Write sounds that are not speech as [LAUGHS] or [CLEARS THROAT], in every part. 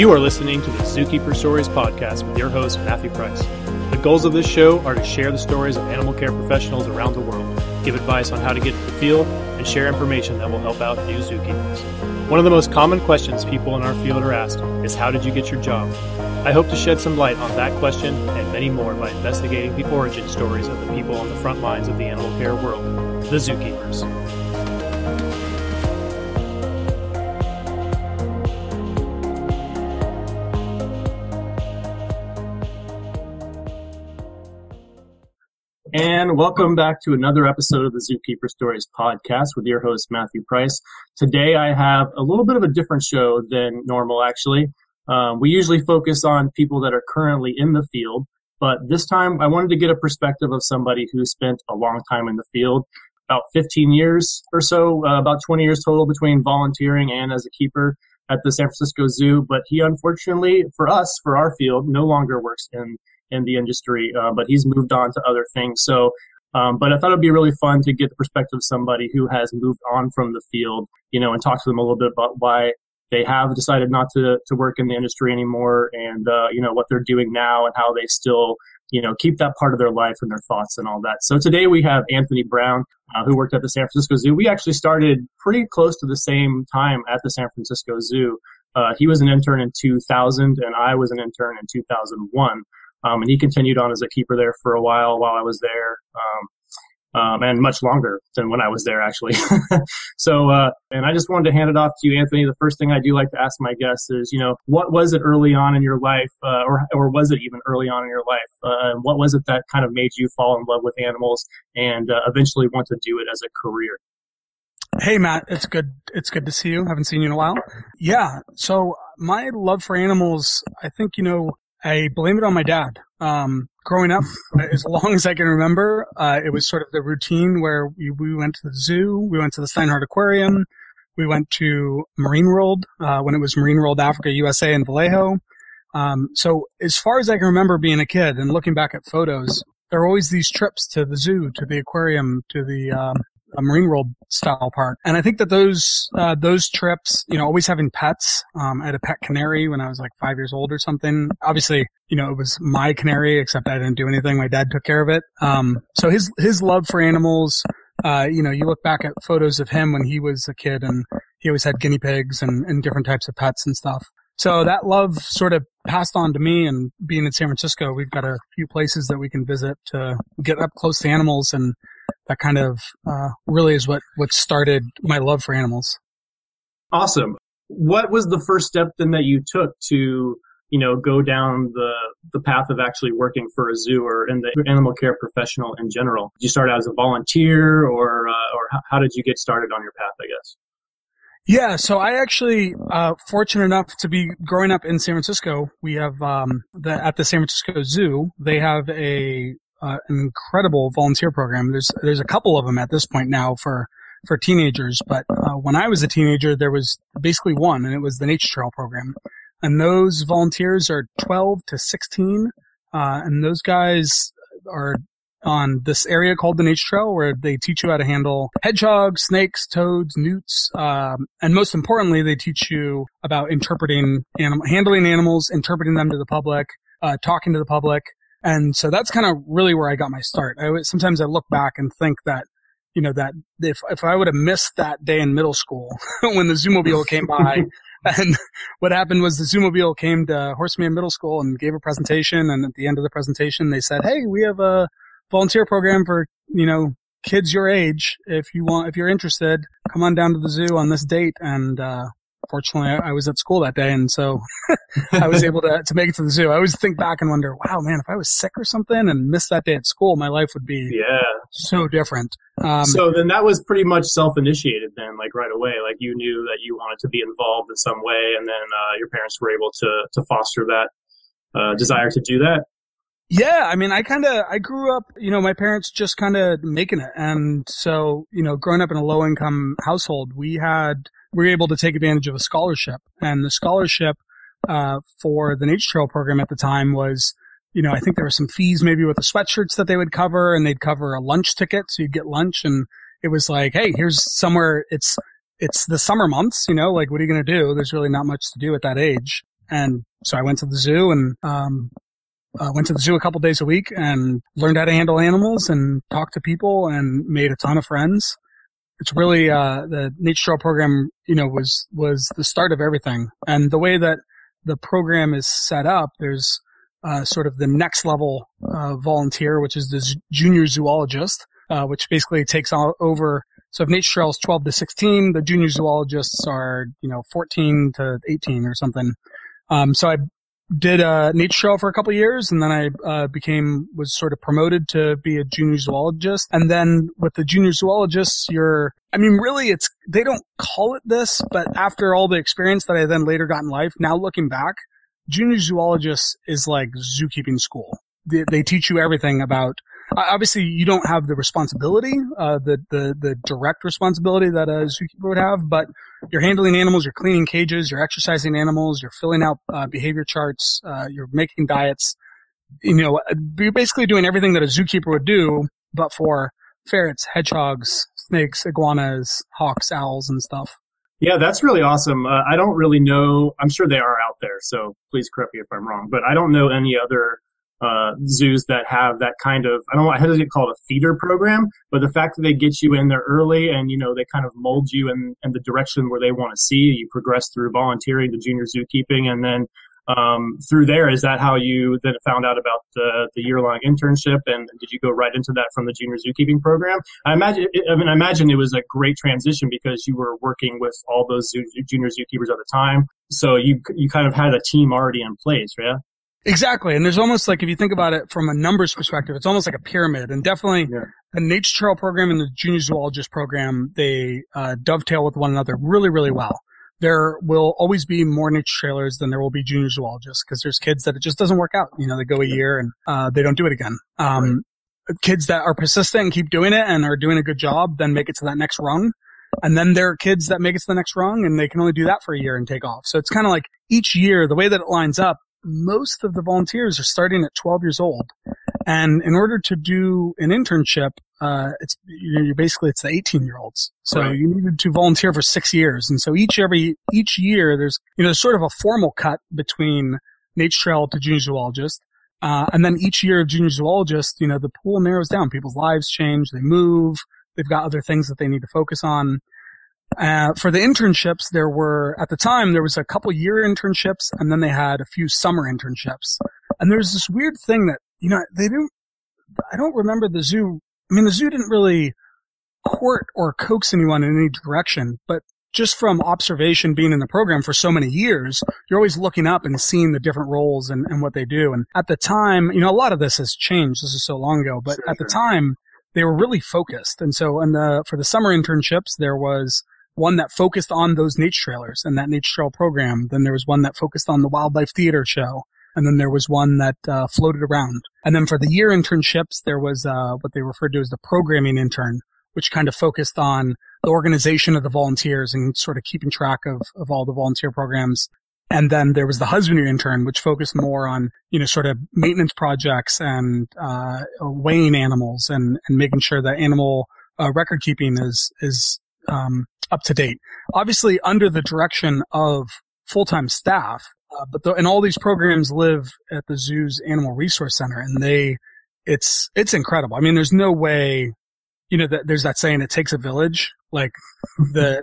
You are listening to the Zookeeper Stories podcast with your host, Matthew Price. The goals of this show are to share the stories of animal care professionals around the world, give advice on how to get to the field, and share information that will help out new zookeepers. One of the most common questions people in our field are asked is How did you get your job? I hope to shed some light on that question and many more by investigating the origin stories of the people on the front lines of the animal care world, the zookeepers. And welcome back to another episode of the Zookeeper Stories podcast with your host, Matthew Price. Today I have a little bit of a different show than normal, actually. Um, we usually focus on people that are currently in the field, but this time I wanted to get a perspective of somebody who spent a long time in the field, about 15 years or so, uh, about 20 years total between volunteering and as a keeper at the San Francisco Zoo. But he unfortunately, for us, for our field, no longer works in in the industry, uh, but he's moved on to other things. So, um, but I thought it'd be really fun to get the perspective of somebody who has moved on from the field, you know, and talk to them a little bit about why they have decided not to, to work in the industry anymore and, uh, you know, what they're doing now and how they still, you know, keep that part of their life and their thoughts and all that. So today we have Anthony Brown, uh, who worked at the San Francisco Zoo. We actually started pretty close to the same time at the San Francisco Zoo. Uh, he was an intern in 2000 and I was an intern in 2001. Um, and he continued on as a keeper there for a while while I was there. Um, um, and much longer than when I was there, actually. [LAUGHS] so, uh, and I just wanted to hand it off to you, Anthony. The first thing I do like to ask my guests is, you know, what was it early on in your life, uh, or or was it even early on in your life? Uh, what was it that kind of made you fall in love with animals and uh, eventually want to do it as a career? Hey Matt, it's good. It's good to see you. Haven't seen you in a while. Yeah. So my love for animals, I think you know, I blame it on my dad. Um, growing up, [LAUGHS] as long as I can remember, uh, it was sort of the routine where we, we went to the zoo, we went to the Steinhardt Aquarium, we went to Marine World uh, when it was Marine World Africa USA in Vallejo. Um, so as far as I can remember being a kid and looking back at photos, there are always these trips to the zoo, to the aquarium, to the um, a Marine World style park. And I think that those, uh, those trips, you know, always having pets. Um, I had a pet canary when I was like five years old or something. Obviously, you know, it was my canary, except I didn't do anything. My dad took care of it. Um, so his, his love for animals, uh, you know, you look back at photos of him when he was a kid and he always had guinea pigs and, and different types of pets and stuff. So that love sort of passed on to me and being in San Francisco, we've got a few places that we can visit to get up close to animals and that kind of uh, really is what what started my love for animals. Awesome. What was the first step then that you took to you know go down the the path of actually working for a zoo or in the animal care professional in general? Did you start out as a volunteer, or uh, or how did you get started on your path? I guess. Yeah, so I actually uh, fortunate enough to be growing up in San Francisco. We have um, the, at the San Francisco Zoo. They have a uh, an incredible volunteer program. There's there's a couple of them at this point now for for teenagers, but uh, when I was a teenager, there was basically one, and it was the Nature Trail program. And those volunteers are 12 to 16, uh, and those guys are on this area called the Nature Trail, where they teach you how to handle hedgehogs, snakes, toads, newts, um, and most importantly, they teach you about interpreting animal, handling animals, interpreting them to the public, uh, talking to the public, and so that's kind of really where I got my start. I sometimes I look back and think that, you know, that if, if I would have missed that day in middle school [LAUGHS] when the Zoomobile came by [LAUGHS] and what happened was the Zoomobile came to Horseman Middle School and gave a presentation. And at the end of the presentation, they said, Hey, we have a volunteer program for, you know, kids your age. If you want, if you're interested, come on down to the zoo on this date. And, uh, fortunately, I, I was at school that day, and so [LAUGHS] I was able to to make it to the zoo. I always think back and wonder, wow, man, if I was sick or something and missed that day at school, my life would be yeah so different. Um, so then that was pretty much self initiated then, like right away, like you knew that you wanted to be involved in some way, and then uh, your parents were able to to foster that uh, desire to do that. Yeah, I mean, I kind of, I grew up, you know, my parents just kind of making it. And so, you know, growing up in a low income household, we had, we were able to take advantage of a scholarship. And the scholarship, uh, for the Nature Trail program at the time was, you know, I think there were some fees maybe with the sweatshirts that they would cover and they'd cover a lunch ticket. So you'd get lunch and it was like, Hey, here's somewhere it's, it's the summer months, you know, like what are you going to do? There's really not much to do at that age. And so I went to the zoo and, um, uh, went to the zoo a couple days a week and learned how to handle animals and talk to people and made a ton of friends. It's really, uh, the nature trail program, you know, was, was the start of everything. And the way that the program is set up, there's, uh, sort of the next level, uh, volunteer, which is the junior zoologist, uh, which basically takes over. So if nature trail is 12 to 16, the junior zoologists are, you know, 14 to 18 or something. Um, so I did a nature trail for a couple years and then I uh, became was sort of promoted to be a junior zoologist. And then with the junior zoologists you're I mean really it's they don't call it this but after all the experience that I then later got in life now looking back junior zoologist is like zookeeping school. They, they teach you everything about obviously you don't have the responsibility, uh, the, the, the direct responsibility that a zookeeper would have, but you're handling animals, you're cleaning cages, you're exercising animals, you're filling out, uh, behavior charts, uh, you're making diets. You know, you're basically doing everything that a zookeeper would do, but for ferrets, hedgehogs, snakes, iguanas, hawks, owls, and stuff. Yeah, that's really awesome. Uh, I don't really know. I'm sure they are out there, so please correct me if I'm wrong. But I don't know any other uh, zoos that have that kind of I don't know I hesitate to call it a feeder program, but the fact that they get you in there early and you know they kind of mold you in, in the direction where they want to see you progress through volunteering to junior zookeeping and then um, through there is that how you then found out about the, the year long internship and did you go right into that from the junior zookeeping program? I imagine I mean I imagine it was a great transition because you were working with all those zoo, junior zookeepers at the time, so you you kind of had a team already in place, yeah. Exactly. And there's almost like, if you think about it from a numbers perspective, it's almost like a pyramid and definitely yeah. the nature trail program and the junior zoologist program, they uh, dovetail with one another really, really well. There will always be more nature trailers than there will be junior zoologists because there's kids that it just doesn't work out. You know, they go a year and uh, they don't do it again. Um, right. Kids that are persistent and keep doing it and are doing a good job then make it to that next rung. And then there are kids that make it to the next rung and they can only do that for a year and take off. So it's kind of like each year, the way that it lines up, most of the volunteers are starting at 12 years old. And in order to do an internship, uh, it's, you basically, it's the 18 year olds. So right. you needed to volunteer for six years. And so each, every, each year there's, you know, there's sort of a formal cut between nature trail to junior zoologist. Uh, and then each year of junior zoologist, you know, the pool narrows down. People's lives change. They move. They've got other things that they need to focus on. Uh, for the internships, there were, at the time, there was a couple year internships and then they had a few summer internships. And there's this weird thing that, you know, they didn't, I don't remember the zoo. I mean, the zoo didn't really court or coax anyone in any direction, but just from observation being in the program for so many years, you're always looking up and seeing the different roles and, and what they do. And at the time, you know, a lot of this has changed. This is so long ago, but sure, at the time, they were really focused. And so, in the, for the summer internships, there was one that focused on those nature trailers and that nature trail program. Then there was one that focused on the wildlife theater show. And then there was one that uh, floated around. And then for the year internships, there was uh, what they referred to as the programming intern, which kind of focused on the organization of the volunteers and sort of keeping track of, of all the volunteer programs. And then there was the husbandry intern, which focused more on, you know, sort of maintenance projects and uh, weighing animals and, and making sure that animal uh, record keeping is is um, up to date. Obviously, under the direction of full time staff, uh, but the, and all these programs live at the zoo's animal resource center, and they it's it's incredible. I mean, there's no way, you know, that there's that saying it takes a village. Like [LAUGHS] the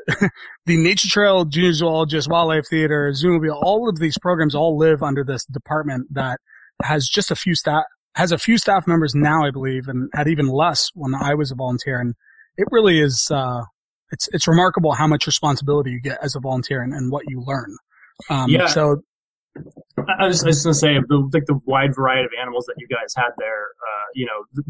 the Nature Trail, Junior Zoologist, Wildlife Theater, Zoomobile, all of these programs all live under this department that has just a few staff has a few staff members now, I believe, and had even less when I was a volunteer. And it really is uh, it's it's remarkable how much responsibility you get as a volunteer and, and what you learn. Um, yeah. So I was, just gonna say the like the wide variety of animals that you guys had there. Uh, you know,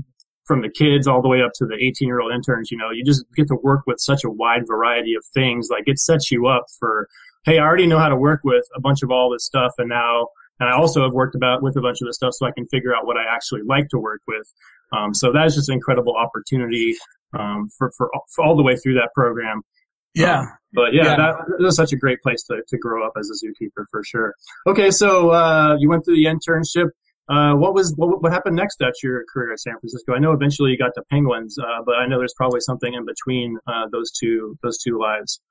from the kids all the way up to the 18 year old interns. You know, you just get to work with such a wide variety of things. Like it sets you up for, hey, I already know how to work with a bunch of all this stuff, and now. And I also have worked about with a bunch of this stuff so I can figure out what I actually like to work with. Um, so that is just an incredible opportunity um, for, for, for all the way through that program. Yeah. Um, but yeah, yeah. That, that was such a great place to, to grow up as a zookeeper for sure. Okay. So, uh, you went through the internship. Uh, what was, what, what happened next at your career at San Francisco? I know eventually you got to Penguins, uh, but I know there's probably something in between, uh, those two, those two lives.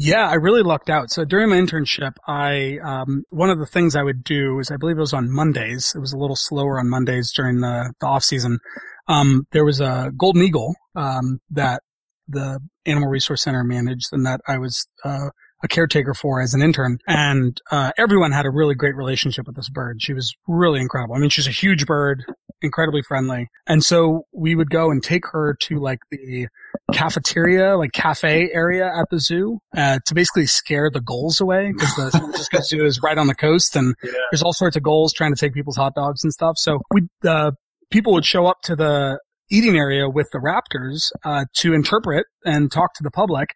Yeah, I really lucked out. So during my internship, I um, one of the things I would do is I believe it was on Mondays. It was a little slower on Mondays during the, the off season. Um, there was a golden eagle um, that the Animal Resource Center managed, and that I was uh, a caretaker for as an intern. And uh, everyone had a really great relationship with this bird. She was really incredible. I mean, she's a huge bird, incredibly friendly. And so we would go and take her to like the cafeteria, like cafe area at the zoo, uh, to basically scare the gulls away because the San Francisco Zoo is right on the coast, and yeah. there's all sorts of gulls trying to take people's hot dogs and stuff. So we, uh, people would show up to the eating area with the raptors uh, to interpret and talk to the public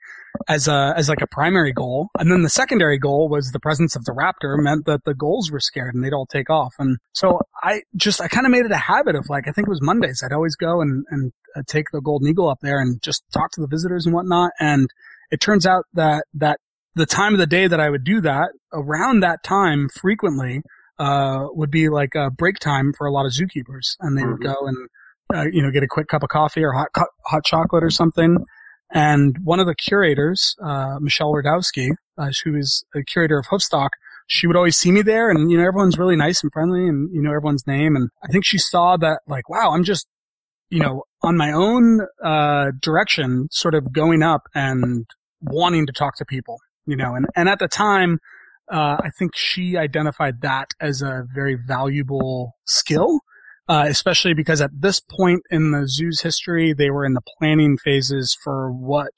as a as like a primary goal, and then the secondary goal was the presence of the raptor meant that the goals were scared and they'd all take off. And so I just I kind of made it a habit of like I think it was Mondays I'd always go and and uh, take the golden eagle up there and just talk to the visitors and whatnot. And it turns out that that the time of the day that I would do that around that time frequently uh, would be like a break time for a lot of zookeepers, and they mm-hmm. would go and uh, you know get a quick cup of coffee or hot hot chocolate or something. And one of the curators, uh, Michelle Radowski, uh, who is a curator of Hoofstock, she would always see me there, and you know everyone's really nice and friendly, and you know everyone's name. And I think she saw that like, wow, I'm just you know on my own uh, direction, sort of going up and wanting to talk to people, you know. And and at the time, uh, I think she identified that as a very valuable skill, uh, especially because at this point in the zoo's history, they were in the planning phases for what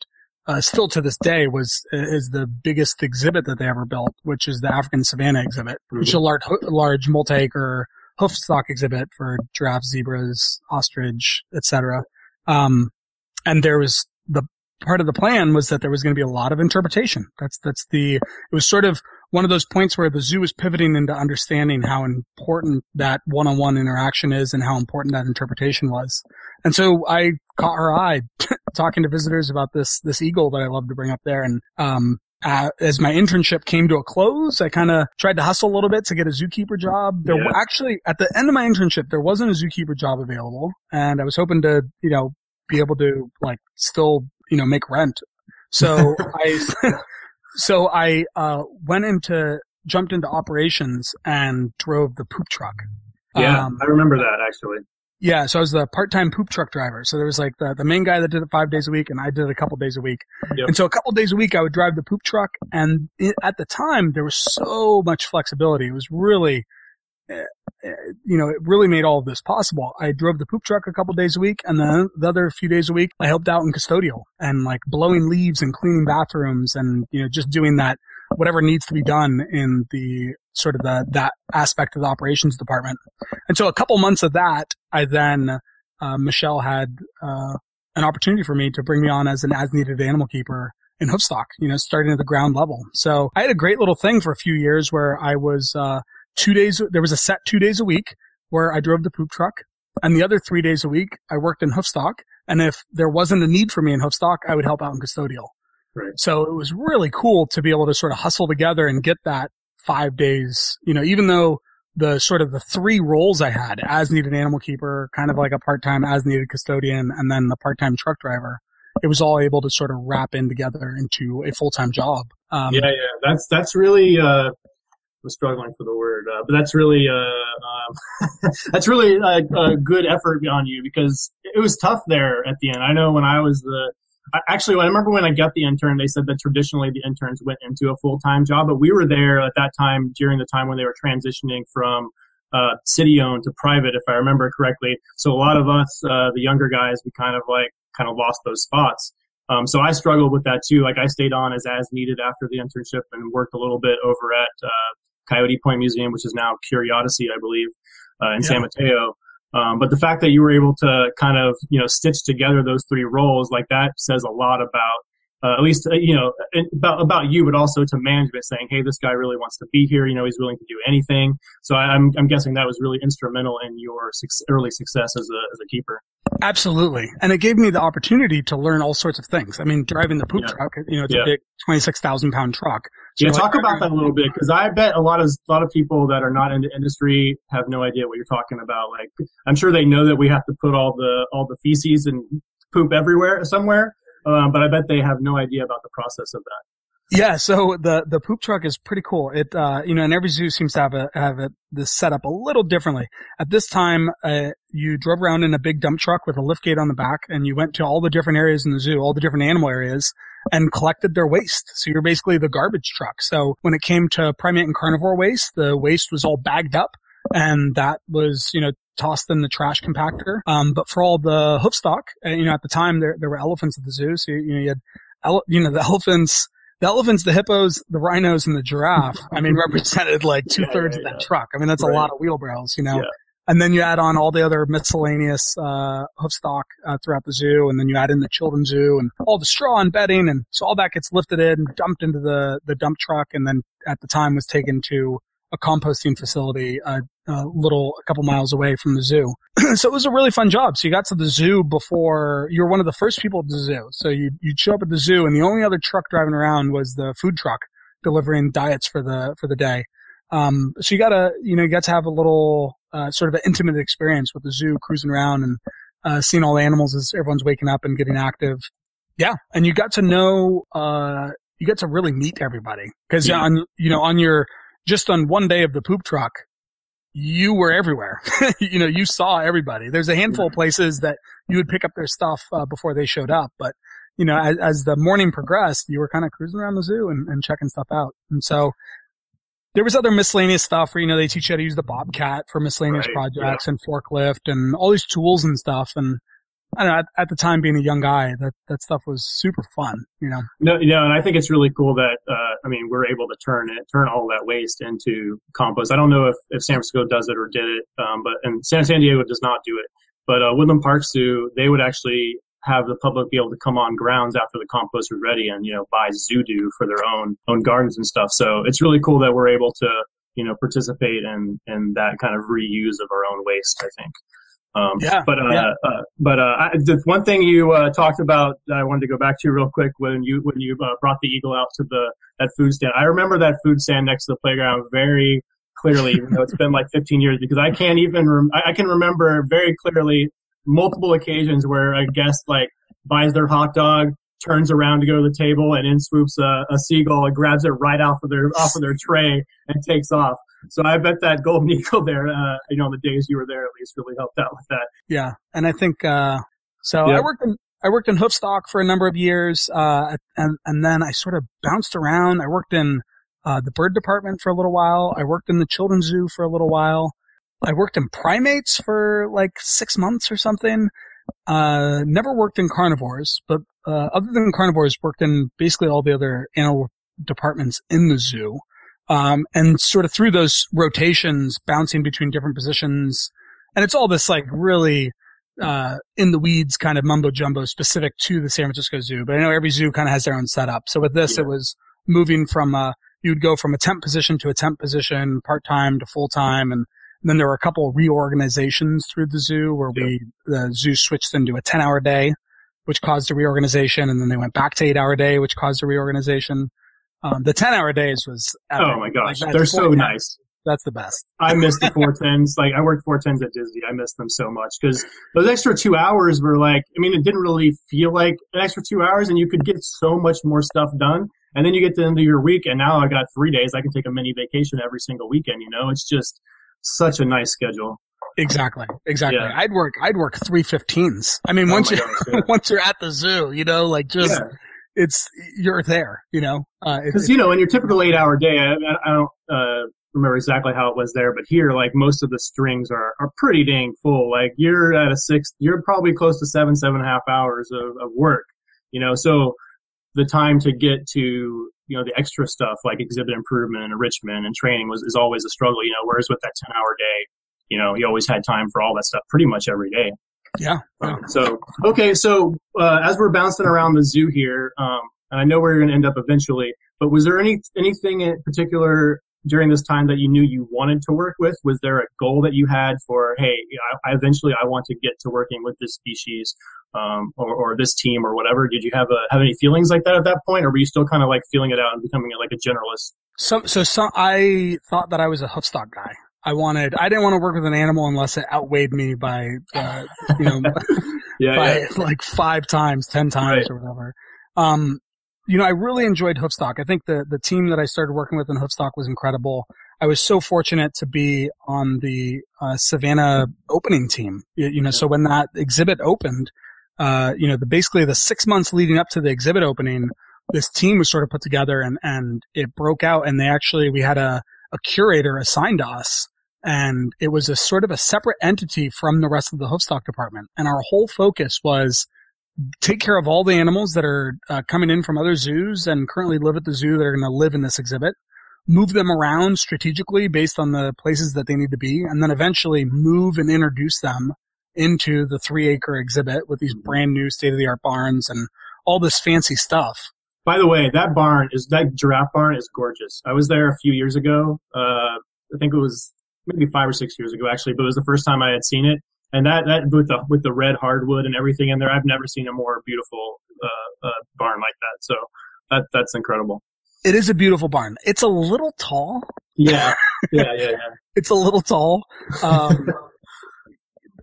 uh, still to this day was is the biggest exhibit that they ever built, which is the African Savannah exhibit, mm-hmm. which is a large, large multi-acre hoofstock exhibit for giraffes, zebras, ostrich, etc. Um, and there was the part of the plan was that there was going to be a lot of interpretation. That's that's the it was sort of one of those points where the zoo is pivoting into understanding how important that one-on-one interaction is and how important that interpretation was. And so I caught her eye [LAUGHS] talking to visitors about this this eagle that I love to bring up there. And um, uh, as my internship came to a close, I kind of tried to hustle a little bit to get a zookeeper job. There yeah. actually at the end of my internship, there wasn't a zookeeper job available, and I was hoping to you know be able to like still you know make rent. So [LAUGHS] I so I uh, went into jumped into operations and drove the poop truck. Yeah, um, I remember that actually. Yeah, so I was the part-time poop truck driver. So there was like the, the main guy that did it five days a week, and I did it a couple days a week. Yep. And so a couple days a week, I would drive the poop truck. And it, at the time, there was so much flexibility. It was really, you know, it really made all of this possible. I drove the poop truck a couple days a week, and then the other few days a week, I helped out in custodial and like blowing leaves and cleaning bathrooms and you know just doing that whatever needs to be done in the sort of the that aspect of the operations department. And so a couple months of that, I then uh, Michelle had uh, an opportunity for me to bring me on as an as needed animal keeper in Hoofstock, you know, starting at the ground level. So I had a great little thing for a few years where I was uh, two days, there was a set two days a week where I drove the poop truck. And the other three days a week, I worked in Hoofstock. And if there wasn't a need for me in Hoofstock, I would help out in custodial. Right. So it was really cool to be able to sort of hustle together and get that five days, you know, even though the sort of the three roles I had as needed animal keeper, kind of like a part-time as needed custodian, and then the part-time truck driver, it was all able to sort of wrap in together into a full-time job. Um, yeah, yeah, that's that's really uh, I'm struggling for the word, uh, but that's really uh, um, [LAUGHS] that's really a, a, good effort on you because it was tough there at the end. I know when I was the actually I remember when I got the intern, they said that traditionally the interns went into a full time job, but we were there at that time during the time when they were transitioning from uh, city owned to private, if I remember correctly. So a lot of us, uh, the younger guys, we kind of like kind of lost those spots. Um, so I struggled with that too. Like I stayed on as as needed after the internship and worked a little bit over at uh, Coyote Point Museum, which is now CuriOdyssey, I believe, uh, in yeah. San Mateo. Um, but the fact that you were able to kind of, you know, stitch together those three roles, like that says a lot about, uh, at least, uh, you know, about, about you, but also to management saying, hey, this guy really wants to be here. You know, he's willing to do anything. So I, am I'm, I'm guessing that was really instrumental in your su- early success as a, as a keeper. Absolutely. And it gave me the opportunity to learn all sorts of things. I mean, driving the poop yeah. truck, you know, it's yeah. a big 26,000 pound truck. So yeah, talk about that a little bit because I bet a lot of a lot of people that are not in the industry have no idea what you're talking about. Like, I'm sure they know that we have to put all the all the feces and poop everywhere somewhere, um, but I bet they have no idea about the process of that. Yeah, so the the poop truck is pretty cool. It uh, you know, and every zoo seems to have a have it this set up a little differently. At this time, uh, you drove around in a big dump truck with a lift gate on the back, and you went to all the different areas in the zoo, all the different animal areas, and collected their waste. So you're basically the garbage truck. So when it came to primate and carnivore waste, the waste was all bagged up, and that was you know tossed in the trash compactor. Um, but for all the hoof stock, uh, you know, at the time there there were elephants at the zoo, so you, you know you had ele- you know the [LAUGHS] elephants the elephants, the hippos, the rhinos, and the giraffe, I mean, [LAUGHS] represented like two thirds yeah, yeah, of that truck. I mean, that's right. a lot of wheelbarrows, you know. And then you add on all the other miscellaneous uh, hoof stock uh, throughout the zoo, and then you add in the children's zoo and all the straw and bedding, and so all that gets lifted in, dumped into the the dump truck, and then at the time was taken to a composting facility a, a little, a couple miles away from the zoo. [CLEARS THROAT] so it was a really fun job. So you got to the zoo before you were one of the first people at the zoo. So you you'd show up at the zoo, and the only other truck driving around was the food truck delivering diets for the for the day. Um, so you got to you know you got to have a little uh, sort of an intimate experience with the zoo, cruising around and uh, seeing all the animals as everyone's waking up and getting active. Yeah, and you got to know uh, you get to really meet everybody because yeah. on you know on your just on one day of the poop truck, you were everywhere. [LAUGHS] you know, you saw everybody. There's a handful of places that you would pick up their stuff uh, before they showed up, but you know, as, as the morning progressed, you were kind of cruising around the zoo and, and checking stuff out. And so there was other miscellaneous stuff where, you know, they teach you how to use the Bobcat for miscellaneous right, projects yeah. and forklift and all these tools and stuff. And I don't know, at, at, the time being a young guy, that, that stuff was super fun, you know? No, you know, and I think it's really cool that, uh, I mean, we're able to turn it, turn all that waste into compost. I don't know if, if San Francisco does it or did it, um, but, and San, San Diego does not do it. But, uh, Woodland Park Zoo, they would actually have the public be able to come on grounds after the compost was ready and, you know, buy Zoodoo for their own, own gardens and stuff. So it's really cool that we're able to, you know, participate in, in that kind of reuse of our own waste, I think. Um, yeah, but uh, yeah. Uh, but uh, I, the one thing you uh, talked about that I wanted to go back to real quick when you when you uh, brought the eagle out to the that food stand. I remember that food stand next to the playground very clearly, even though it's been like 15 years, because I can't even rem- I can remember very clearly multiple occasions where a guest like buys their hot dog, turns around to go to the table, and in swoops a, a seagull and grabs it right off of their off of their tray and takes off. So I bet that golden [LAUGHS] eagle there, uh, you know, the days you were there at least really helped out with that. Yeah. And I think, uh, so I worked in, I worked in Hoofstock for a number of years, uh, and, and then I sort of bounced around. I worked in, uh, the bird department for a little while. I worked in the children's zoo for a little while. I worked in primates for like six months or something. Uh, never worked in carnivores, but, uh, other than carnivores, worked in basically all the other animal departments in the zoo. Um, and sort of through those rotations, bouncing between different positions. And it's all this like really, uh, in the weeds kind of mumbo jumbo specific to the San Francisco Zoo. But I know every zoo kind of has their own setup. So with this, yeah. it was moving from, uh, you would go from a temp position to a temp position, part time to full time. And, then there were a couple of reorganizations through the zoo where yeah. we, the zoo switched into a 10 hour day, which caused a reorganization. And then they went back to eight hour day, which caused a reorganization. Um, the 10 hour days was, epic. oh my gosh, like, they're so nice. That's the best. I missed the 410s. Like I worked 410s at Disney. I missed them so much because those extra two hours were like, I mean, it didn't really feel like an extra two hours and you could get so much more stuff done. And then you get to the end of your week and now I got three days. I can take a mini vacation every single weekend. You know, it's just such a nice schedule. Exactly. Exactly. Yeah. I'd work, I'd work three fifteens. I mean, oh once you, gosh, [LAUGHS] yeah. once you're at the zoo, you know, like just, yeah it's you're there, you know. Because uh, you know, in your typical eight-hour day, I, I don't uh, remember exactly how it was there, but here, like most of the strings are are pretty dang full. Like you're at a six, you're probably close to seven, seven and a half hours of, of work, you know. So the time to get to you know the extra stuff like exhibit improvement and enrichment and training was is always a struggle, you know. Whereas with that ten-hour day, you know, you always had time for all that stuff pretty much every day. Yeah. yeah. So okay, so uh, as we're bouncing around the zoo here, um, and I know where you're going to end up eventually, but was there any anything in particular during this time that you knew you wanted to work with? Was there a goal that you had for, hey, I, eventually I want to get to working with this species um, or, or this team or whatever? Did you have a, have any feelings like that at that point, or were you still kind of like feeling it out and becoming like a generalist? So, so, I thought that I was a hoofstock guy. I wanted, I didn't want to work with an animal unless it outweighed me by, uh, you know, [LAUGHS] yeah, by yeah. like five times, ten times right. or whatever. Um, you know, I really enjoyed Hoofstock. I think the, the team that I started working with in Hoofstock was incredible. I was so fortunate to be on the uh, Savannah opening team. You, you know, so when that exhibit opened, uh, you know, the basically the six months leading up to the exhibit opening, this team was sort of put together and, and it broke out and they actually, we had a, a curator assigned to us and it was a sort of a separate entity from the rest of the Hoofstock department. And our whole focus was take care of all the animals that are uh, coming in from other zoos and currently live at the zoo that are going to live in this exhibit move them around strategically based on the places that they need to be, and then eventually move and introduce them into the three acre exhibit with these brand new state of the art barns and all this fancy stuff. By the way, that barn is that giraffe barn is gorgeous. I was there a few years ago. Uh, I think it was maybe five or six years ago actually, but it was the first time I had seen it. And that, that with the with the red hardwood and everything in there, I've never seen a more beautiful uh, uh, barn like that. So that that's incredible. It is a beautiful barn. It's a little tall. Yeah, yeah, yeah, yeah. [LAUGHS] it's a little tall. Um,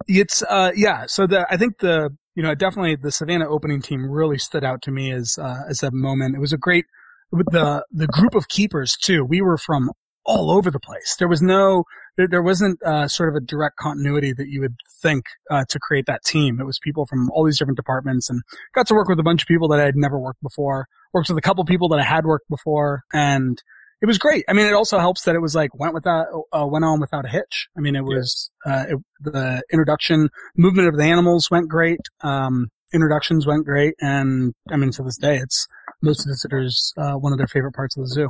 it's uh, yeah. So the I think the you know definitely the Savannah opening team really stood out to me as uh, as a moment. It was a great with the the group of keepers too. We were from all over the place. There was no there, there wasn't uh, sort of a direct continuity that you would think uh, to create that team. It was people from all these different departments and got to work with a bunch of people that I had never worked before worked with a couple people that I had worked before and it was great. I mean, it also helps that it was like went without, uh, went on without a hitch. I mean, it was, uh, it, the introduction, movement of the animals went great. Um, introductions went great. And I mean, to this day, it's most visitors, uh, one of their favorite parts of the zoo.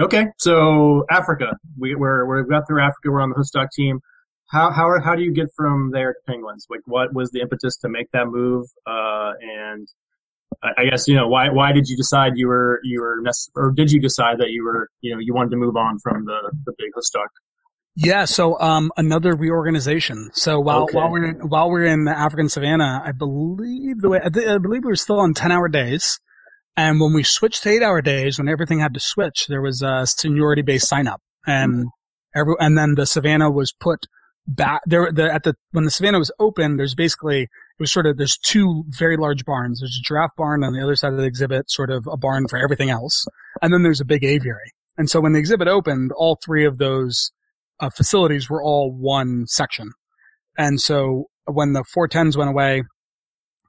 Okay. So Africa, we, we're, we've got through Africa. We're on the Hoofstock team. How, how, how do you get from there to penguins? Like, what was the impetus to make that move? Uh, and I guess you know why why did you decide you were you were nece- or did you decide that you were you know you wanted to move on from the the big Hoofstock? Yeah, so um, another reorganization. So while okay. while we're in, while we're in the African savannah, I believe the way I, th- I believe we were still on ten hour days, and when we switched to eight hour days, when everything had to switch, there was a seniority based sign up, and mm-hmm. every and then the savannah was put back there. The, at the when the savannah was open, there's basically it was sort of there's two very large barns. There's a giraffe barn on the other side of the exhibit, sort of a barn for everything else, and then there's a big aviary. And so when the exhibit opened, all three of those uh, facilities were all one section. And so when the 410s went away,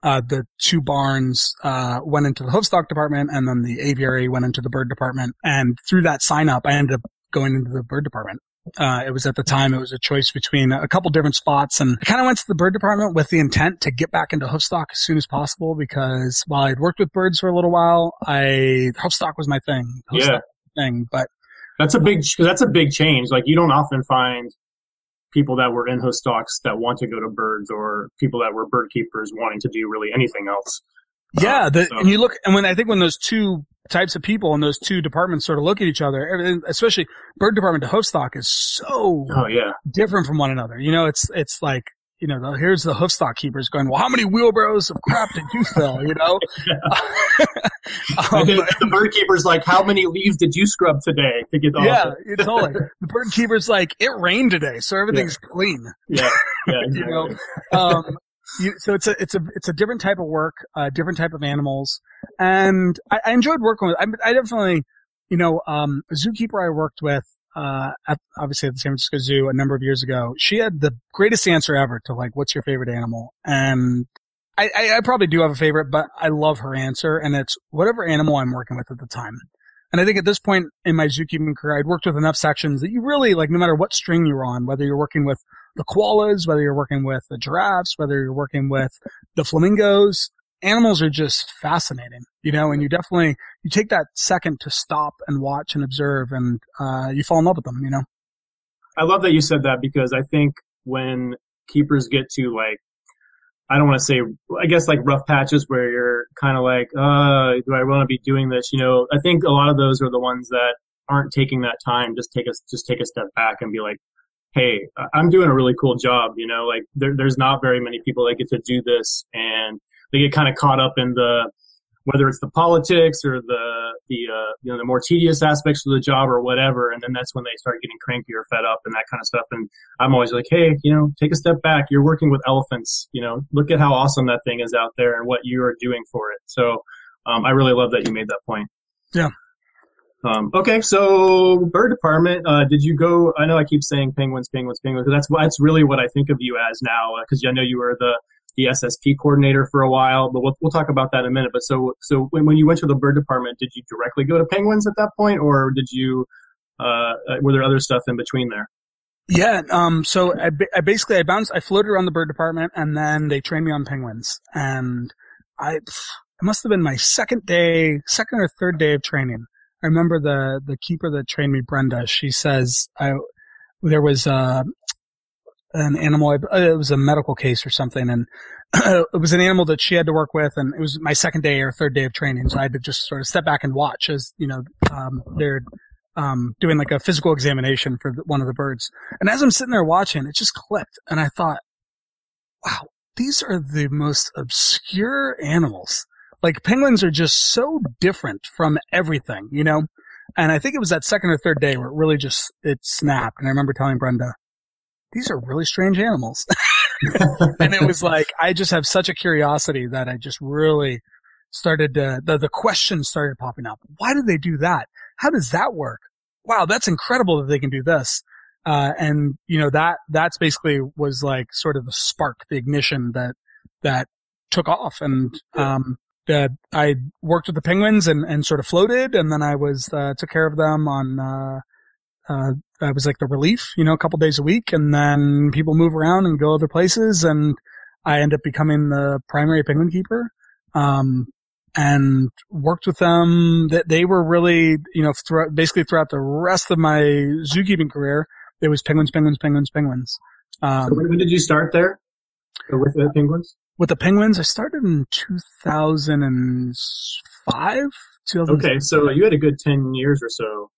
uh, the two barns uh, went into the Hoofstock department, and then the aviary went into the bird department. And through that sign up, I ended up going into the bird department. Uh, it was at the time, it was a choice between a couple different spots and I kind of went to the bird department with the intent to get back into hoofstock as soon as possible because while I'd worked with birds for a little while, I, hoofstock was my thing. yeah. Thing, but that's a big, that's a big change. Like you don't often find people that were in hoofstocks that want to go to birds or people that were bird keepers wanting to do really anything else. Yeah, um, the, so. and you look, and when I think when those two types of people in those two departments sort of look at each other, especially bird department to hoofstock is so oh, yeah. different from one another. You know, it's, it's like, you know, the, here's the hoofstock keepers going, well, how many wheelbarrows of crap did you fill, you know? [LAUGHS] [LAUGHS] um, the bird keeper's like, how many leaves did you scrub today to get Yeah, totally. The bird keeper's like, it rained today, so everything's yeah. clean. Yeah, yeah, [LAUGHS] exactly. you know? Um, you, so it's a it's a it's a different type of work, uh, different type of animals, and I, I enjoyed working with. I, I definitely, you know, um, a zookeeper I worked with, uh, at, obviously at the San Francisco Zoo a number of years ago. She had the greatest answer ever to like, "What's your favorite animal?" And I, I, I probably do have a favorite, but I love her answer, and it's whatever animal I'm working with at the time. And I think at this point in my zookeeping career, I'd worked with enough sections that you really, like, no matter what string you're on, whether you're working with the koalas, whether you're working with the giraffes, whether you're working with the flamingos, animals are just fascinating, you know, and you definitely, you take that second to stop and watch and observe and, uh, you fall in love with them, you know? I love that you said that because I think when keepers get to like I don't want to say, I guess like rough patches where you're kind of like, uh, do I want to be doing this? You know, I think a lot of those are the ones that aren't taking that time. Just take us, just take a step back and be like, Hey, I'm doing a really cool job. You know, like there, there's not very many people that get to do this and they get kind of caught up in the, whether it's the politics or the the uh, you know the more tedious aspects of the job or whatever, and then that's when they start getting cranky or fed up and that kind of stuff. And I'm always like, hey, you know, take a step back. You're working with elephants. You know, look at how awesome that thing is out there and what you are doing for it. So um, I really love that you made that point. Yeah. Um, okay, so bird department. Uh, did you go? I know I keep saying penguins, penguins, penguins. That's that's really what I think of you as now, because uh, I know you were the the SSP coordinator for a while, but we'll we'll talk about that in a minute. But so so when when you went to the bird department, did you directly go to penguins at that point, or did you? Uh, were there other stuff in between there? Yeah. Um. So I, I basically I bounced. I floated around the bird department, and then they trained me on penguins, and I. It must have been my second day, second or third day of training I remember the the keeper that trained me, Brenda. She says I there was uh, an animal. It was a medical case or something, and [CLEARS THROAT] it was an animal that she had to work with, and it was my second day or third day of training, so I had to just sort of step back and watch as you know um, they're um, doing like a physical examination for one of the birds. And as I'm sitting there watching, it just clicked, and I thought, wow, these are the most obscure animals like penguins are just so different from everything, you know? And I think it was that second or third day where it really just, it snapped. And I remember telling Brenda, these are really strange animals. [LAUGHS] [LAUGHS] and it was like, I just have such a curiosity that I just really started to, the, the questions started popping up. Why did they do that? How does that work? Wow, that's incredible that they can do this. Uh, and you know, that, that's basically was like sort of the spark, the ignition that, that took off. And, um, uh, I worked with the penguins and, and sort of floated, and then I was uh, took care of them on. Uh, I was like the relief, you know, a couple days a week, and then people move around and go other places, and I end up becoming the primary penguin keeper. Um, and worked with them. That they were really, you know, throughout, basically throughout the rest of my zookeeping career, it was penguins, penguins, penguins, penguins. Um, so when did you start there with the penguins? with the Penguins, I started in 2005. Okay, so you had a good 10 years or so.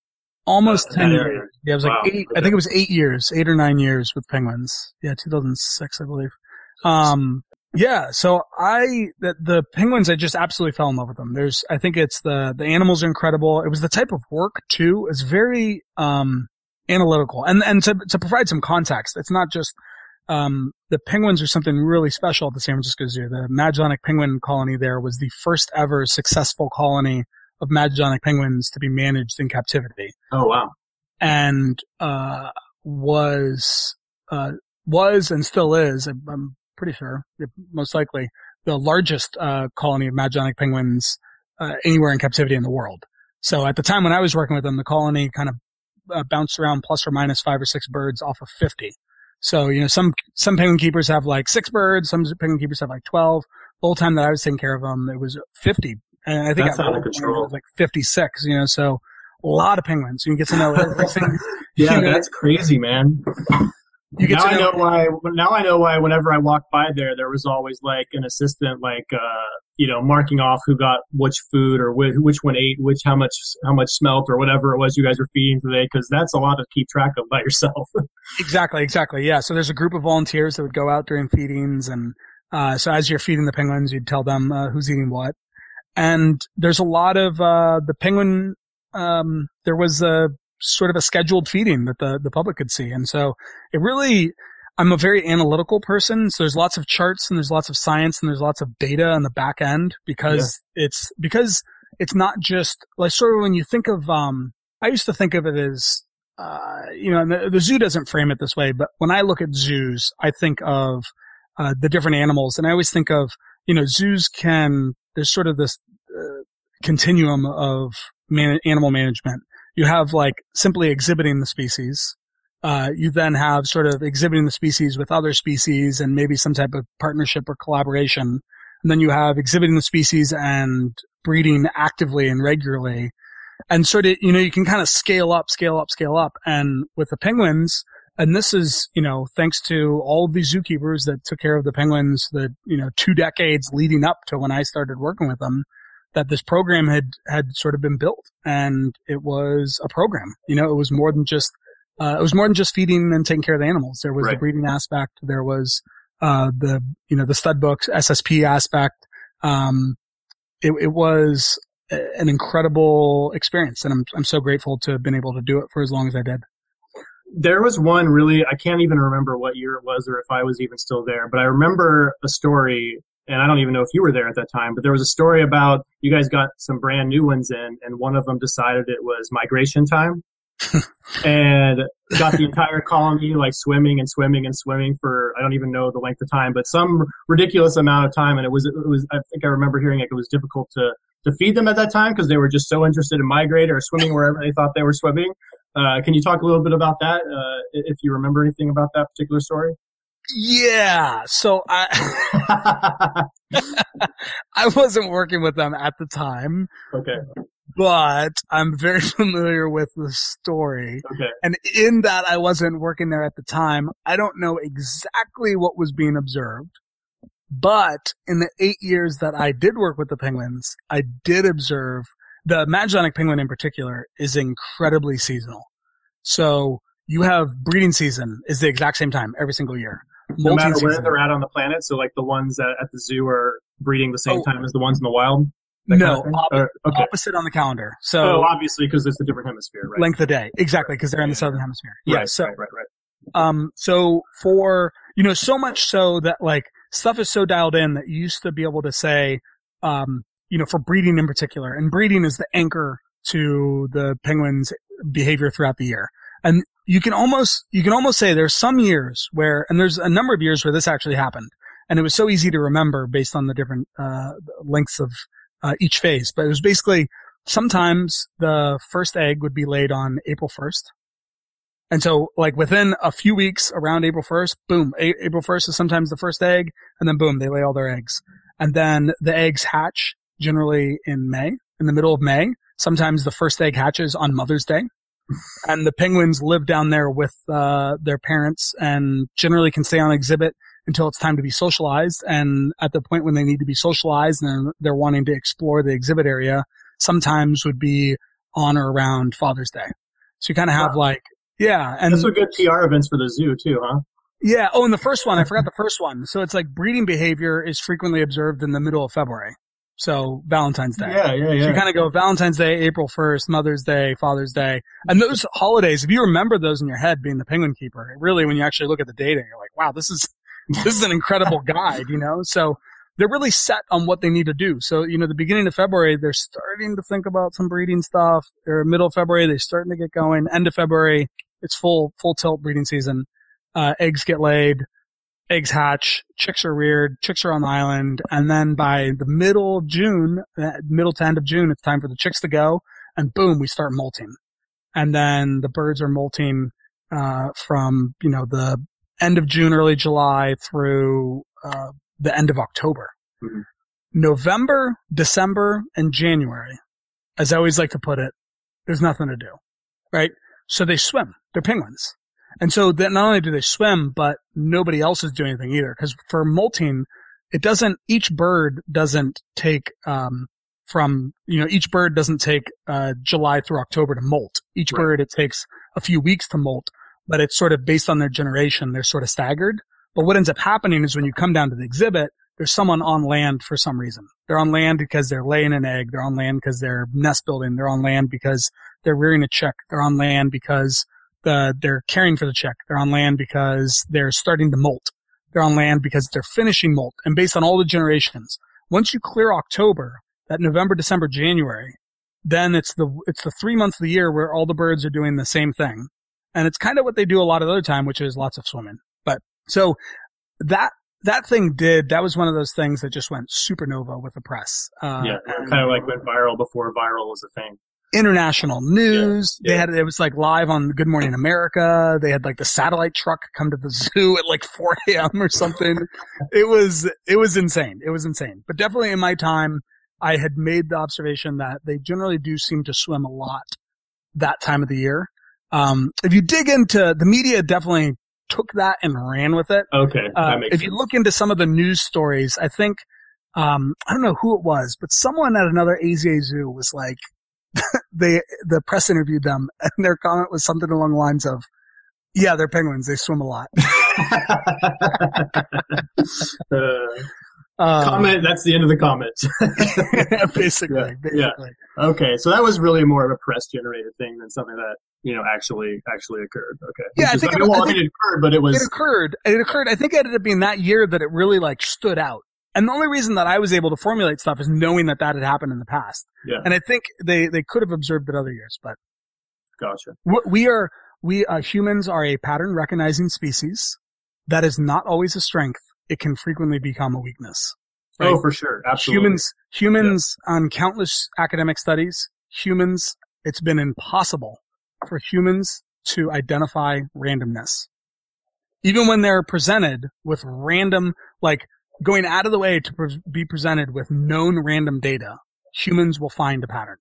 Almost 10 years. Yeah, it was wow. like eight, okay. I think it was eight years, eight or nine years with Penguins. Yeah, 2006, I believe. Um, yeah, so I, the, the Penguins, I just absolutely fell in love with them. There's, I think it's the, the animals are incredible. It was the type of work too. It's very, um, analytical. And, and to, to provide some context, it's not just, um, the penguins are something really special at the San Francisco Zoo. The Magellanic penguin colony there was the first ever successful colony of Magellanic penguins to be managed in captivity. Oh wow! And uh, was uh, was and still is, I'm pretty sure, most likely, the largest uh, colony of Magellanic penguins uh, anywhere in captivity in the world. So at the time when I was working with them, the colony kind of uh, bounced around plus or minus five or six birds off of 50. So, you know, some, some penguin keepers have like six birds, some penguin keepers have like 12. The whole time that I was taking care of them, it was 50. And I think That's out of control. It was like 56, you know, so a lot of penguins. You can get to know everything. [LAUGHS] yeah, you know, that's crazy, man. You get now to know, I know why. Now I know why. Whenever I walked by there, there was always like an assistant, like uh, you know, marking off who got which food or which, which one ate which, how much, how much smelt or whatever it was you guys were feeding today, because that's a lot to keep track of by yourself. [LAUGHS] exactly, exactly. Yeah. So there's a group of volunteers that would go out during feedings, and uh, so as you're feeding the penguins, you'd tell them uh, who's eating what. And there's a lot of uh, the penguin. Um, there was a sort of a scheduled feeding that the, the public could see. And so it really, I'm a very analytical person. So there's lots of charts and there's lots of science and there's lots of data on the back end because yeah. it's, because it's not just like sort of when you think of, um, I used to think of it as, uh, you know, the, the, zoo doesn't frame it this way, but when I look at zoos, I think of, uh, the different animals and I always think of, you know, zoos can, there's sort of this, uh, continuum of man- animal management you have like simply exhibiting the species. Uh, you then have sort of exhibiting the species with other species and maybe some type of partnership or collaboration. And then you have exhibiting the species and breeding actively and regularly. And sort of, you know, you can kind of scale up, scale up, scale up. And with the penguins, and this is, you know, thanks to all of these zookeepers that took care of the penguins the, you know, two decades leading up to when I started working with them that this program had had sort of been built, and it was a program. You know, it was more than just uh, it was more than just feeding and taking care of the animals. There was right. the breeding aspect. There was uh, the you know the stud books SSP aspect. Um, it, it was an incredible experience, and I'm I'm so grateful to have been able to do it for as long as I did. There was one really I can't even remember what year it was or if I was even still there, but I remember a story and I don't even know if you were there at that time, but there was a story about you guys got some brand new ones in, and one of them decided it was migration time. [LAUGHS] and got the entire colony like swimming and swimming and swimming for I don't even know the length of time, but some ridiculous amount of time. And it was it was I think I remember hearing like it was difficult to to feed them at that time because they were just so interested in migrating or swimming wherever they thought they were swimming. Uh, can you talk a little bit about that uh, if you remember anything about that particular story? Yeah. So I [LAUGHS] [LAUGHS] I wasn't working with them at the time. Okay. But I'm very [LAUGHS] familiar with the story. Okay. And in that I wasn't working there at the time, I don't know exactly what was being observed. But in the eight years that I did work with the penguins, I did observe the Magellanic penguin in particular is incredibly seasonal. So you have breeding season is the exact same time every single year. No matter where they're at on the planet. So like the ones that at the zoo are breeding the same oh, time as the ones in the wild. No, op- or, okay. opposite on the calendar. So oh, obviously because it's a different hemisphere, right? Length of day, exactly, because they're in the southern hemisphere. Yeah. Right, so right, right, right. Um, so for you know, so much so that like stuff is so dialed in that you used to be able to say, um, you know, for breeding in particular, and breeding is the anchor to the penguins' behavior throughout the year. And you can almost, you can almost say there's some years where, and there's a number of years where this actually happened. And it was so easy to remember based on the different, uh, lengths of, uh, each phase. But it was basically sometimes the first egg would be laid on April 1st. And so like within a few weeks around April 1st, boom, a- April 1st is sometimes the first egg and then boom, they lay all their eggs. And then the eggs hatch generally in May, in the middle of May. Sometimes the first egg hatches on Mother's Day and the penguins live down there with uh, their parents and generally can stay on exhibit until it's time to be socialized. And at the point when they need to be socialized and they're wanting to explore the exhibit area, sometimes would be on or around Father's Day. So you kind of have wow. like, yeah. And that's a good PR events for the zoo too, huh? Yeah. Oh, and the first one, I forgot the first one. So it's like breeding behavior is frequently observed in the middle of February. So Valentine's Day. Yeah, yeah, yeah. So you kind of go Valentine's Day, April 1st, Mother's Day, Father's Day. And those holidays, if you remember those in your head being the penguin keeper, really when you actually look at the data, you're like, wow, this is, [LAUGHS] this is an incredible [LAUGHS] guide, you know? So they're really set on what they need to do. So, you know, the beginning of February, they're starting to think about some breeding stuff. They're middle of February, they're starting to get going. End of February, it's full, full tilt breeding season. Uh, eggs get laid eggs hatch, chicks are reared, chicks are on the island, and then by the middle of June, middle to end of June, it's time for the chicks to go, and boom, we start molting. And then the birds are molting uh, from you know the end of June, early July through uh, the end of October. Mm-hmm. November, December, and January, as I always like to put it, there's nothing to do, right? So they swim. They're penguins. And so that not only do they swim, but nobody else is doing anything either. Because for molting, it doesn't. Each bird doesn't take um, from you know each bird doesn't take uh, July through October to molt. Each right. bird it takes a few weeks to molt, but it's sort of based on their generation. They're sort of staggered. But what ends up happening is when you come down to the exhibit, there's someone on land for some reason. They're on land because they're laying an egg. They're on land because they're nest building. They're on land because they're rearing a chick. They're on land because uh, they're caring for the chick. They're on land because they're starting to molt. They're on land because they're finishing molt. And based on all the generations, once you clear October, that November, December, January, then it's the it's the three months of the year where all the birds are doing the same thing, and it's kind of what they do a lot of the other time, which is lots of swimming. But so that that thing did that was one of those things that just went supernova with the press. Uh, yeah, kind of like went viral before viral was a thing international news. Yeah, yeah. They had, it was like live on Good Morning America. They had like the satellite truck come to the [LAUGHS] zoo at like 4 a.m. or something. it was, it was insane. It was insane. But definitely in my time, I had made the observation that they generally do seem to swim a lot that time of the year. Um, if you dig into the media, definitely took that and ran with it. Okay. Uh, if sense. you look into some of the news stories, I think, um, I don't know who it was, but someone at another AZA zoo was like, [LAUGHS] they the press interviewed them, [LAUGHS] and their comment was something along the lines of, "Yeah, they're penguins. They swim a lot." [LAUGHS] uh, um, comment. That's the end of the comment. basically, yeah, basically. Yeah. Okay, so that was really more of a press generated thing than something that you know actually actually occurred. Okay. Yeah, I think, it, well, I think it occurred, but it was it occurred. It occurred. I think it ended up being that year that it really like stood out And the only reason that I was able to formulate stuff is knowing that that had happened in the past. Yeah. And I think they, they could have observed it other years, but Gotcha. we are, we, uh, humans are a pattern recognizing species. That is not always a strength. It can frequently become a weakness. Right? Oh, for sure. Absolutely. Humans, humans on countless academic studies, humans, it's been impossible for humans to identify randomness. Even when they're presented with random, like going out of the way to pre- be presented with known random data, humans will find a pattern.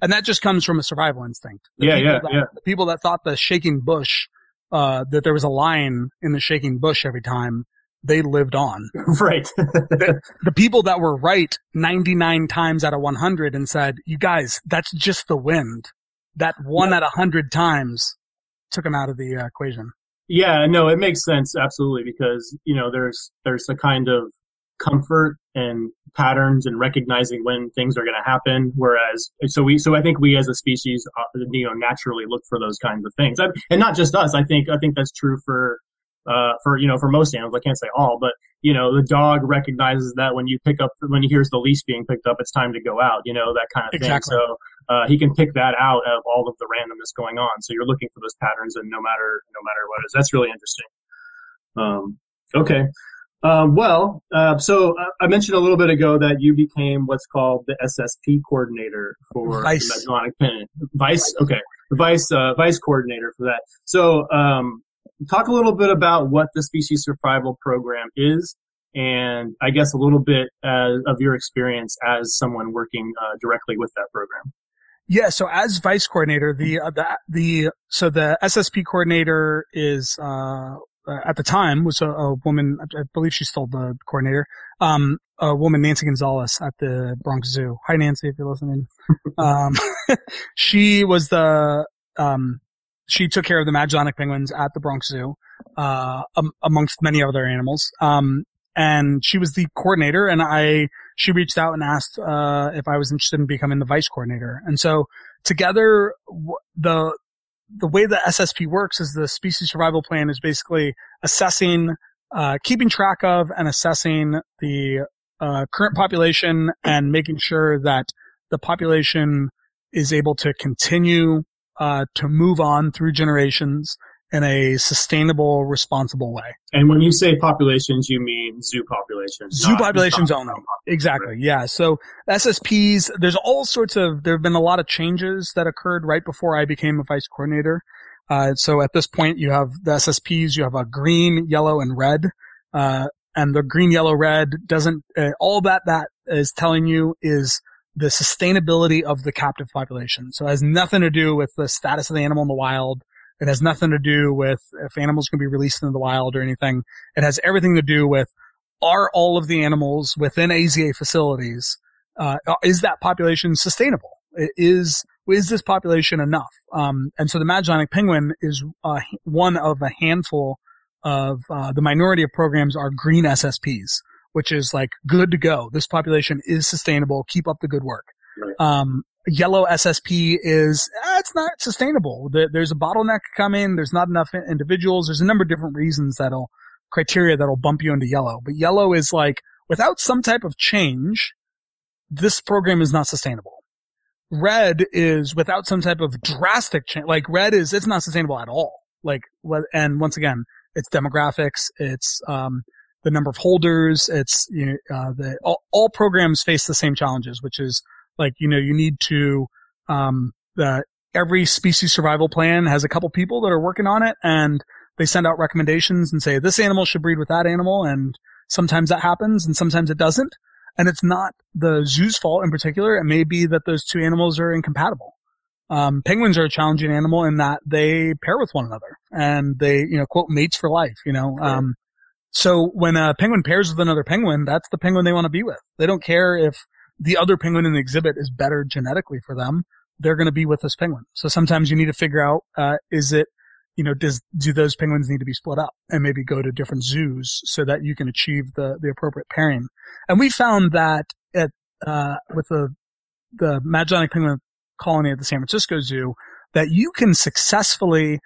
And that just comes from a survival instinct. The Yeah, yeah, that, yeah. The people that thought the shaking bush, uh, that there was a lion in the shaking bush every time, they lived on [LAUGHS] right. [LAUGHS] the people that were right 99 times out of 100 and said, you guys, that's just the wind. That one out of 100 times took them out of the uh, equation. Yeah, no, it makes sense absolutely because you know there's there's a kind of comfort and patterns and recognizing when things are going to happen. Whereas, so we, so I think we as a species, uh, you know, naturally look for those kinds of things, and and not just us. I think I think that's true for uh for you know for most animals. I can't say all, but you know, the dog recognizes that when you pick up when he hears the leash being picked up, it's time to go out. You know that kind of Exactly. thing. So uh, he can pick that out of all of the randomness going on. So you're looking for those patterns, and no matter no matter what it is, that's really interesting. Um, okay. Um, well, uh, so uh, I mentioned a little bit ago that you became what's called the SSP coordinator for Vice. the Magellanic penguin. Vice, okay, the vice uh, vice coordinator for that. So, um, talk a little bit about what the species survival program is, and I guess a little bit uh, of your experience as someone working uh, directly with that program. Yeah. So as vice coordinator, the, uh, the, the, so the SSP coordinator is, uh, uh, at the time was a, a woman, I I believe she's still the coordinator, um, a woman, Nancy Gonzalez at the Bronx Zoo. Hi, Nancy, if you're listening. [LAUGHS] um, [LAUGHS] she was the, um, she took care of the Magellanic penguins at the Bronx Zoo, uh, um, amongst many other animals. Um, and she was the coordinator and I, she reached out and asked, uh, if I was interested in becoming the vice coordinator. And so together, the, the way the SSP works is the species survival plan is basically assessing, uh, keeping track of and assessing the, uh, current population and making sure that the population is able to continue, uh, to move on through generations in a sustainable, responsible way. And when you say populations, you mean zoo populations. Zoo populations only. Exactly. Yeah. So SSPs, there's all sorts of, there have been a lot of changes that occurred right before I became a vice coordinator. Uh, so at this point you have the SSPs, you have a green, yellow, and red. Uh, and the green, yellow, red doesn't, uh, all that that is telling you is the sustainability of the captive population. So it has nothing to do with the status of the animal in the wild. It has nothing to do with if animals can be released into the wild or anything. It has everything to do with are all of the animals within AZA facilities, uh, is that population sustainable? Is, is this population enough? Um, and so the Magellanic penguin is, uh, one of a handful of, uh, the minority of programs are green SSPs, which is like good to go. This population is sustainable. Keep up the good work. Right. Um, yellow SSP is, eh, it's not sustainable. There, there's a bottleneck coming. There's not enough individuals. There's a number of different reasons that'll, criteria that'll bump you into yellow. But yellow is like, without some type of change, this program is not sustainable. Red is without some type of drastic change. Like red is, it's not sustainable at all. Like, and once again, it's demographics, it's, um, the number of holders, it's, you know, uh, the, all, all programs face the same challenges, which is like, you know, you need to, um, the, every species survival plan has a couple people that are working on it and they send out recommendations and say this animal should breed with that animal and sometimes that happens and sometimes it doesn't. And it's not the zoo's fault in particular. It may be that those two animals are incompatible. Um, penguins are a challenging animal in that they pair with one another and they you know quote mates for life you know um, so when a penguin pairs with another penguin that's the penguin they want to be with. They don't care if the other penguin in the exhibit is better genetically for them they're going to be with this penguin so sometimes you need to figure out uh, is it you know, does, do those penguins need to be split up and maybe go to different zoos so that you can achieve the, the appropriate pairing? And we found that at, uh, with the, the Magellanic penguin colony at the San Francisco Zoo, that you can successfully,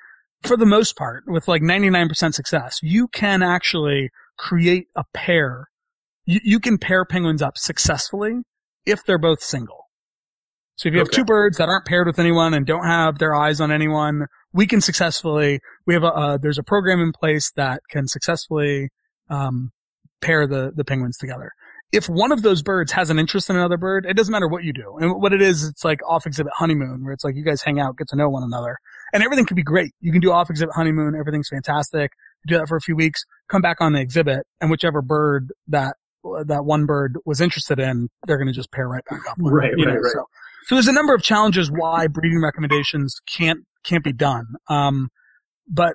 for the most part, with like 99% success, you can actually create a pair you, you can pair penguins up successfully if they're both single. So if you have Okay. two birds that aren't paired with anyone and don't have their eyes on anyone, we can successfully, we have a, uh, there's a program in place that can successfully, um, pair the, the penguins together. If one of those birds has an interest in another bird, it doesn't matter what you do. And what it is, it's like off exhibit honeymoon, where it's like you guys hang out, get to know one another, and everything can be great. You can do off exhibit honeymoon, everything's fantastic. do that for a few weeks, come back on the exhibit, and whichever bird that that one bird was interested in, they're going to just pair right back up. Right, right, know, right. So, so there's a number of challenges why breeding recommendations can't can't be done. Um, but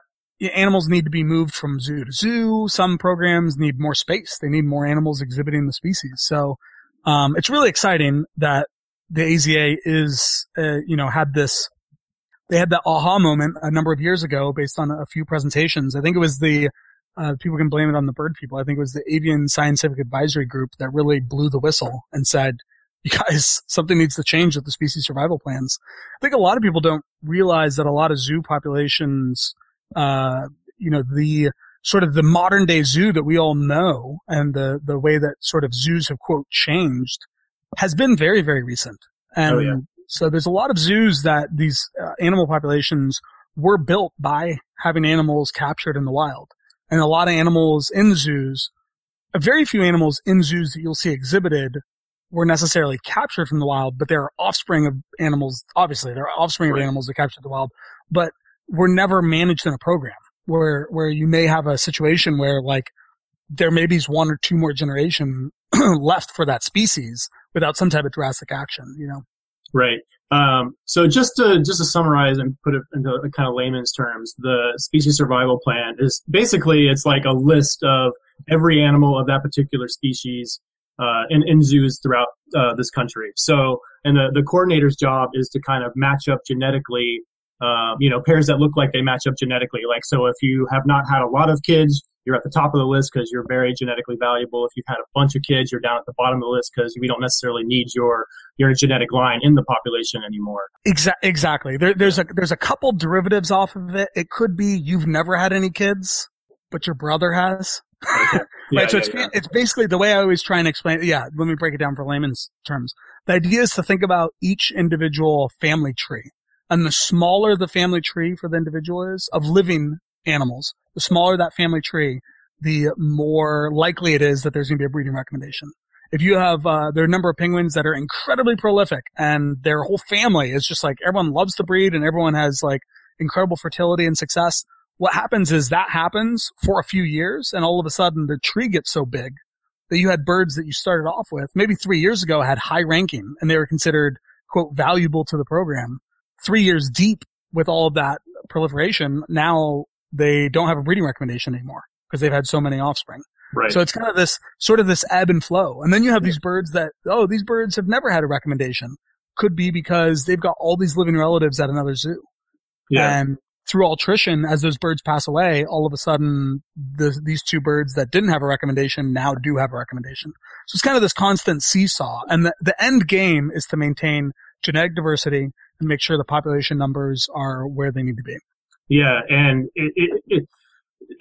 animals need to be moved from zoo to zoo. Some programs need more space. They need more animals exhibiting the species. So, um, it's really exciting that the AZA is, uh, you know, had this, they had that aha moment a number of years ago based on a few presentations. I think it was the, uh, people can blame it on the bird people. I think it was the Avian Scientific Advisory Group that really blew the whistle and said, [LAUGHS] you guys, something needs to change with the species survival plans. I think a lot of people don't realize that a lot of zoo populations, uh, you know, the sort of the modern day zoo that we all know and the, the way that sort of zoos have quote changed has been very, very recent. And Oh, yeah. so there's a lot of zoos that these uh, animal populations were built by having animals captured in the wild. And a lot of animals in zoos, uh, very few animals in zoos that you'll see exhibited were necessarily captured from the wild, but they're offspring of animals. Obviously, they're offspring Right. of animals that captured the wild, but were never managed in a program where, where you may have a situation where like there maybe is one or two more generation [CLEARS THROAT] left for that species without some type of drastic action, you know? Right. Um, so just to just to summarize and put it into kind of layman's terms, the species survival plan is basically it's like a list of every animal of that particular species uh, in, in zoos throughout uh, this country. So, and the the coordinator's job is to kind of match up genetically, um, you know, pairs that look like they match up genetically. Like, so if you have not had a lot of kids, you're at the top of the list because you're very genetically valuable. If you've had a bunch of kids, you're down at the bottom of the list because we don't necessarily need your your genetic line in the population anymore. Exa- exactly. There, there's a there's a couple derivatives off of it. It could be you've never had any kids, but your brother has. Okay. [LAUGHS] Yeah, right. So yeah, it's yeah. it's basically the way I always try and explain. it. Yeah. Let me break it down for layman's terms. The idea is to think about each individual family tree, and the smaller the family tree for the individual is of living animals, the smaller that family tree, the more likely it is that there's going to be a breeding recommendation. If you have, uh, there are a number of penguins that are incredibly prolific and their whole family is just like everyone loves to breed and everyone has like incredible fertility and success. What happens is that happens for a few years and all of a sudden the tree gets so big that you had birds that you started off with maybe three years ago had high ranking and they were considered quote valuable to the program. Three years deep with all of that proliferation, now they don't have a breeding recommendation anymore because they've had so many offspring. right. So it's kind of this sort of this ebb and flow. And then you have these birds that, oh, these birds have never had a recommendation. Could be because they've got all these living relatives at another zoo. yeah. And through attrition, as those birds pass away, all of a sudden, the, these two birds that didn't have a recommendation now do have a recommendation. So it's kind of this constant seesaw. And the, the end game is to maintain genetic diversity and make sure the population numbers are where they need to be. Yeah, and it, it, it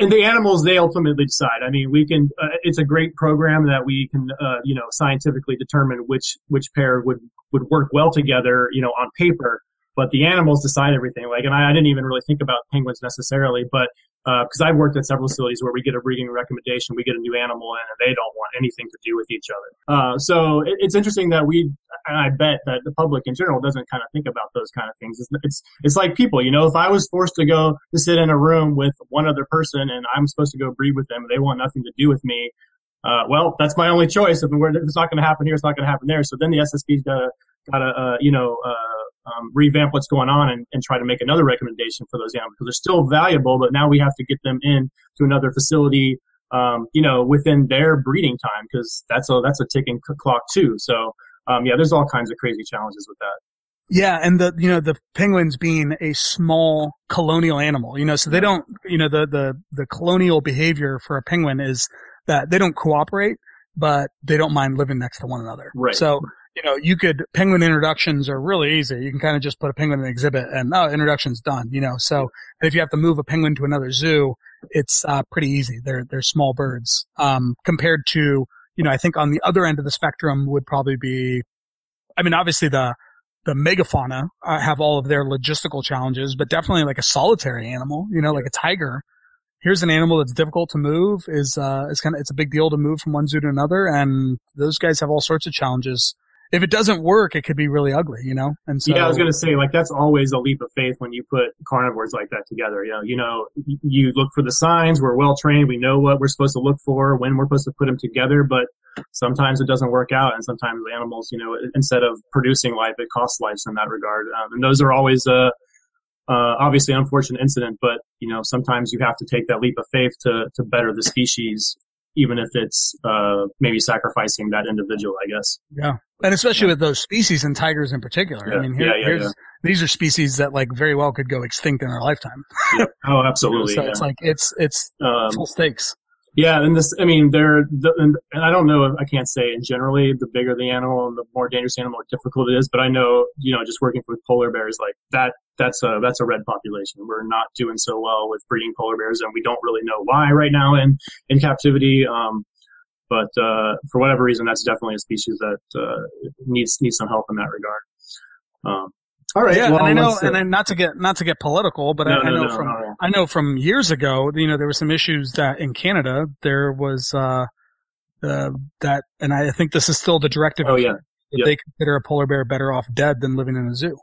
and the animals they ultimately decide. I mean, we can. Uh, it's a great program that we can, uh, you know, scientifically determine which which pair would would work well together, you know, on paper. But the animals decide everything. Like, and I, I didn't even really think about penguins necessarily, but because I've worked at several facilities where we get a breeding recommendation, we get a new animal in, and they don't want anything to do with each other. Uh, so it, it's interesting that we, and I bet that the public in general doesn't kind of think about those kind of things. It's, it's it's like people, you know, if I was forced to go to sit in a room with one other person and I'm supposed to go breed with them, and they want nothing to do with me. Uh, well, that's my only choice. If, it's not going to happen here, it's not going to happen there. So then the SSP's got to, got to, uh, you know, uh, um, revamp what's going on and, and try to make another recommendation for those animals because they're still valuable, but now we have to get them in to another facility, um, you know, within their breeding time because that's a that's a ticking clock too. So um, yeah, there's all kinds of crazy challenges with that. Yeah, and the you know the penguins being a small colonial animal, you know, so they don't you know the the the colonial behavior for a penguin is that they don't cooperate, but they don't mind living next to one another. Right. So you know you could penguin introductions are really easy. You can kind of just put a penguin in an exhibit and oh introduction's done. You know, so if you have to move a penguin to another zoo, it's uh, pretty easy. They're they're small birds um, compared to you know, I think on the other end of the spectrum would probably be, I mean, obviously the, the megafauna uh, have all of their logistical challenges, but definitely like a solitary animal, you know, like a tiger. Here's an animal that's difficult to move is, uh, is kind of, it's a big deal to move from one zoo to another. And those guys have all sorts of challenges if it doesn't work, it could be really ugly, you know? And so, yeah, I was going to say, like, that's always a leap of faith when you put carnivores like that together. You know, you know, you look for the signs. We're well trained. We know what we're supposed to look for when we're supposed to put them together, but sometimes it doesn't work out. And sometimes animals, you know, instead of producing life, it costs lives in that regard. Um, and those are always, uh, uh, obviously unfortunate incident, but you know, sometimes you have to take that leap of faith to, to better the species even if it's uh, maybe sacrificing that individual, I guess. Yeah, and especially yeah. with those species and tigers in particular. Yeah. I mean, here, yeah, these are species that like very well could go extinct in our lifetime. Oh, [LAUGHS] absolutely. so it's like it's it's um, full stakes. Yeah, and this, I mean, they're, the, and, and I don't know, I can't say in generally, the bigger the animal and the more dangerous the animal, more difficult it is, but I know, you know, just working with polar bears, like that, that's a, that's a red population. We're not doing so well with breeding polar bears and we don't really know why right now in, in captivity. Um, but, uh, for whatever reason, that's definitely a species that, uh, needs, needs some help in that regard. Um, all right. Yeah, well, and I know, and then not to get not to get political, but no, I, I, know no, from no, I know from years ago, you know, there were some issues that in Canada there was uh, uh that, and I think this is still the directive. Oh yeah, yep. they consider a polar bear better off dead than living in a zoo.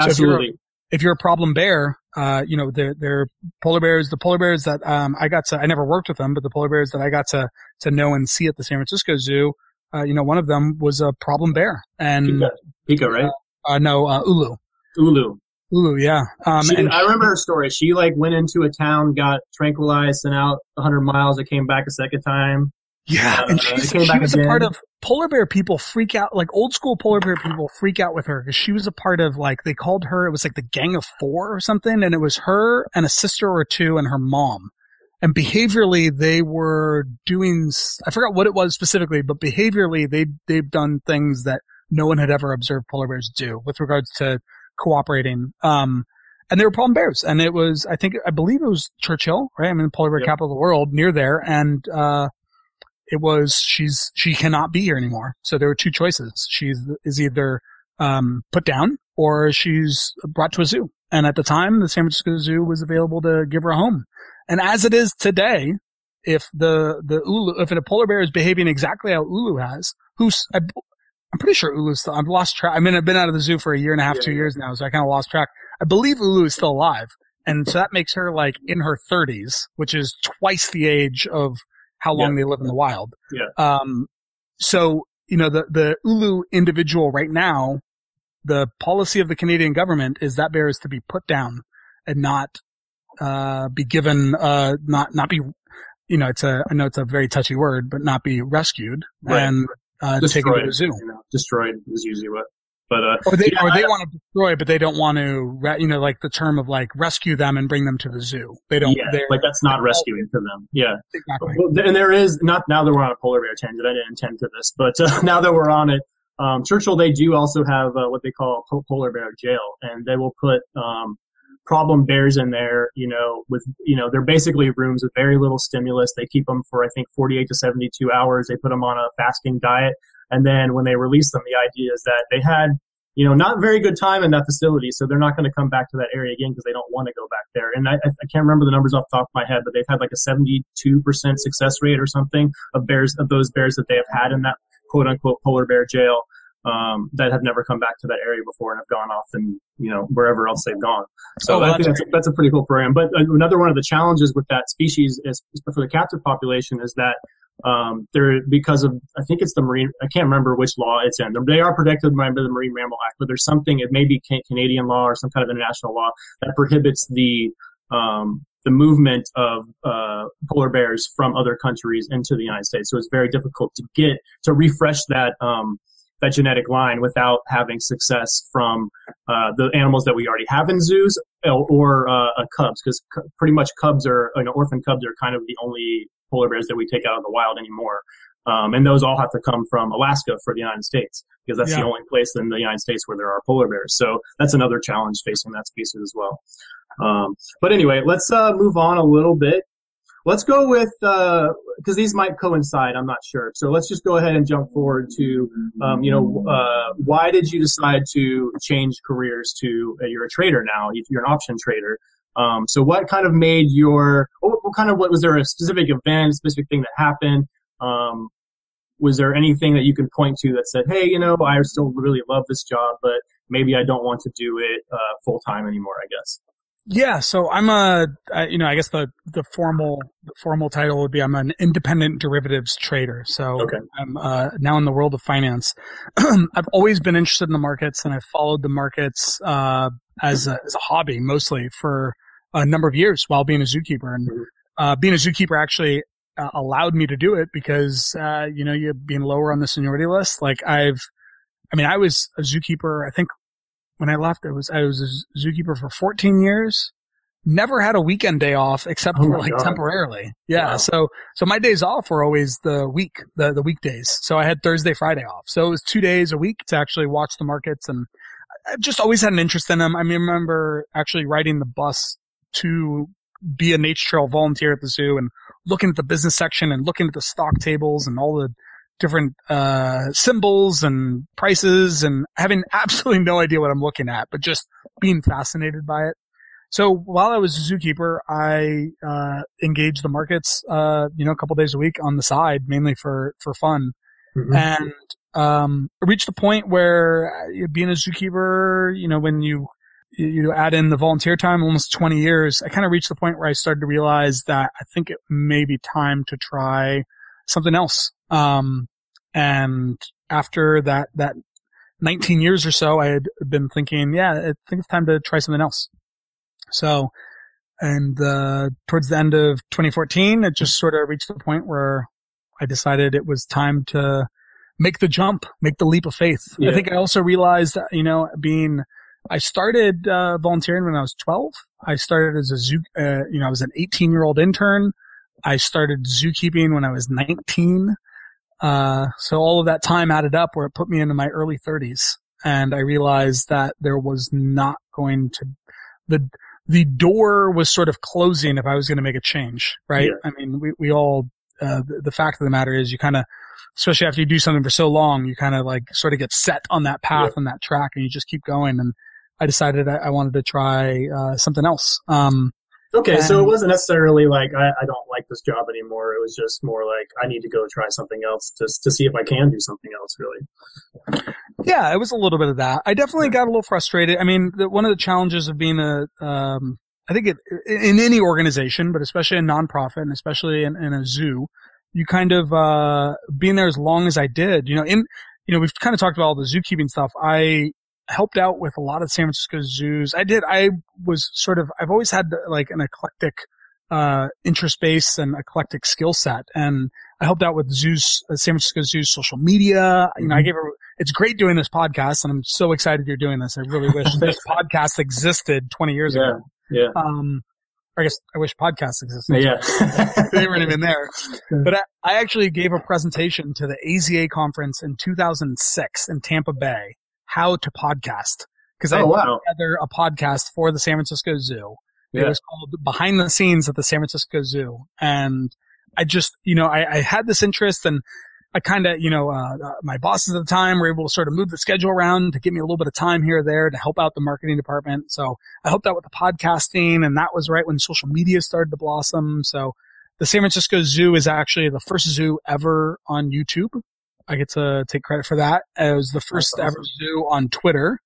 Absolutely. So if you're a problem bear, uh, you know, they're, they're polar bears, the polar bears that, um, I got to, I never worked with them, but the polar bears that I got to, to know and see at the San Francisco Zoo, uh, you know, one of them was a problem bear and Pika, right? Uh, no, uh, Ulu. Ulu. Ulu, yeah. Um, she, and I remember her story. She like went into a town, got tranquilized, sent out 100 miles. It came back a second time. Yeah, uh, and she was again. a part of polar bear people freak out, like old school polar bear people freak out with her because she was a part of like they called her. It was like the Gang of Four or something, and it was her and a sister or two and her mom. And behaviorally, they were doing. I forgot what it was specifically, but behaviorally, they they've done things that no one had ever observed polar bears do with regards to cooperating. Um, and they were problem bears. And it was, I think, I believe it was Churchill, right? I mean, the polar bear yep. capital of the world near there. And, uh, it was, she's, she cannot be here anymore. So there were two choices. She is either, um, put down or she's brought to a zoo. And at the time, the San Francisco Zoo was available to give her a home. And as it is today, if the, the Ulu, if a polar bear is behaving exactly how Ulu has, who's, I, I'm pretty sure Ulu's still, I've lost track. I mean, I've been out of the zoo for a year and a half, yeah, two yeah. years now, so I kind of lost track. I believe Ulu is still alive. And so that makes her like in her thirties, which is twice the age of how long yeah. they live in the wild. Yeah. Um, so, you know, the, the Ulu individual right now, the policy of the Canadian government is that bear is to be put down and not, uh, be given, uh, not, not be, you know, it's a, I know it's a very touchy word, but not be rescued. Right. And uh, taken to the zoo. You know, destroyed is usually what. But uh, or they yeah, or they I, want to destroy, but they don't want to. You know, like the term of like rescue them and bring them to the zoo. They don't. Yeah, like that's not rescuing for them. Yeah, exactly. And there is not now that we're on a polar bear tangent. I didn't intend for this, but uh, [LAUGHS] now that we're on it, um, Churchill they do also have uh, what they call a polar bear jail, and they will put um, problem bears in there, you know, with, you know, they're basically rooms with very little stimulus. They keep them for, I think, 48 to 72 hours. They put them on a fasting diet. And then when they release them, the idea is that they had, you know, not very good time in that facility. So they're not going to come back to that area again because they don't want to go back there. And I, I can't remember the numbers off the top of my head, but they've had like a 72% success rate or something of bears, of those bears that they have had in that quote unquote polar bear jail um, that have never come back to that area before and have gone off and you know wherever else they've gone. So oh, I think that's a, that's a pretty cool program. But another one of the challenges with that species is for the captive population is that um, they're because of I think it's the marine I can't remember which law it's in. They are protected by the Marine Mammal Act, but there's something it may be Canadian law or some kind of international law that prohibits the um, the movement of uh, polar bears from other countries into the United States. So it's very difficult to get to refresh that um, that genetic line without having success from uh, the animals that we already have in zoos or, uh, cubs, because cu- pretty much cubs are, you know, orphan cubs are kind of the only polar bears that we take out of the wild anymore. Um, and those all have to come from Alaska for the United States because that's yeah. the only place in the United States where there are polar bears. So that's another challenge facing that species as well. Um, but anyway, let's uh, move on a little bit. let's go with because uh, these might coincide. I'm not sure. So let's just go ahead and jump forward to, um, you know, uh, why did you decide to change careers to uh, you're a trader now? You're an option trader. Um, so what kind of made your what, what, kind of what was there a specific event, specific thing that happened? Um, was there anything that you can point to that said, hey, you know, I still really love this job, but maybe I don't want to do it uh, full time anymore? I guess. Yeah, so I'm a, you know, I guess the, the formal, the formal title would be I'm an independent derivatives trader. So okay. I'm uh, now in the world of finance. [CLEARS THROAT] I've always been interested in the markets and I've followed the markets uh, as, a, as a hobby mostly for a number of years while being a zookeeper. And mm-hmm. uh, being a zookeeper actually uh, allowed me to do it because, uh, you know, you being lower on the seniority list, like I've, I mean, I was a zookeeper, I think when I left, I was I was a zookeeper for 14 years. Never had a weekend day off except oh for like God. temporarily. Yeah. Wow. So so my days off were always the week, the the weekdays. So I had Thursday, Friday off. So it was two days a week to actually watch the markets and I've just always had an interest in them. I I remember actually riding the bus to be a nature trail volunteer at the zoo and looking at the business section and looking at the stock tables and all the different uh, symbols and prices and having absolutely no idea what I'm looking at, but just being fascinated by it. So while I was a zookeeper, I uh, engaged the markets, uh, you know, a couple days a week on the side, mainly for for fun, mm-hmm. and um, reached the point where uh, being a zookeeper, you know, when you you add in the volunteer time, almost 20 years, I kind of reached the point where I started to realize that I think it may be time to try something else. Um, and after that, that 19 years or so, I had been thinking, yeah, I think it's time to try something else. So, and, uh, towards the end of 2014, it just sort of reached the point where I decided it was time to make the jump, make the leap of faith. Yeah. I think I also realized that, you know, being, I started, uh, volunteering when I was 12. I started as a zoo, uh, you know, I was an 18 year old intern. I started zookeeping when I was 19. Uh, so all of that time added up where it put me into my early 30s. And I realized that there was not going to, the, the door was sort of closing if I was going to make a change, right? Yeah. I mean, we, we all, uh, the, the, fact of the matter is you kind of, especially after you do something for so long, you kind of like sort of get set on that path yeah. and that track and you just keep going. And I decided I, I wanted to try, uh, something else. Um, Okay, and, so it wasn't necessarily like I, I, don't like this job anymore. It was just more like I need to go try something else just to see if I can do something else. Really. Yeah, it was a little bit of that. I definitely got a little frustrated. I mean, the, one of the challenges of being a, um, I think it, in any organization, but especially a nonprofit and especially in, in a zoo, you kind of uh, being there as long as I did. You know, in you know, we've kind of talked about all the zookeeping stuff. I helped out with a lot of San Francisco zoos. I did. I was sort of. I've always had like an eclectic uh, interest base and eclectic skill set, and I helped out with zoos, uh, San Francisco Zoo's social media. You know, I mm-hmm. gave her. It's great doing this podcast, and I'm so excited you're doing this. I really wish [LAUGHS] this podcast existed 20 years yeah, ago. Yeah. Um, I guess I wish podcasts existed. Yeah. [LAUGHS] they weren't even there. But I, I, actually gave a presentation to the AZA conference in 2006 in Tampa Bay how to podcast because oh, I wow. put together a podcast for the San Francisco Zoo. Yeah. It was called Behind the Scenes at the San Francisco Zoo. And I just, you know, I, I had this interest and I kind of, you know, uh, uh, my bosses at the time were able to sort of move the schedule around to give me a little bit of time here or there to help out the marketing department. So I helped out with the podcasting and that was right when social media started to blossom. So the San Francisco Zoo is actually the first zoo ever on YouTube. I get to take credit for that. It was the first awesome. ever zoo on Twitter.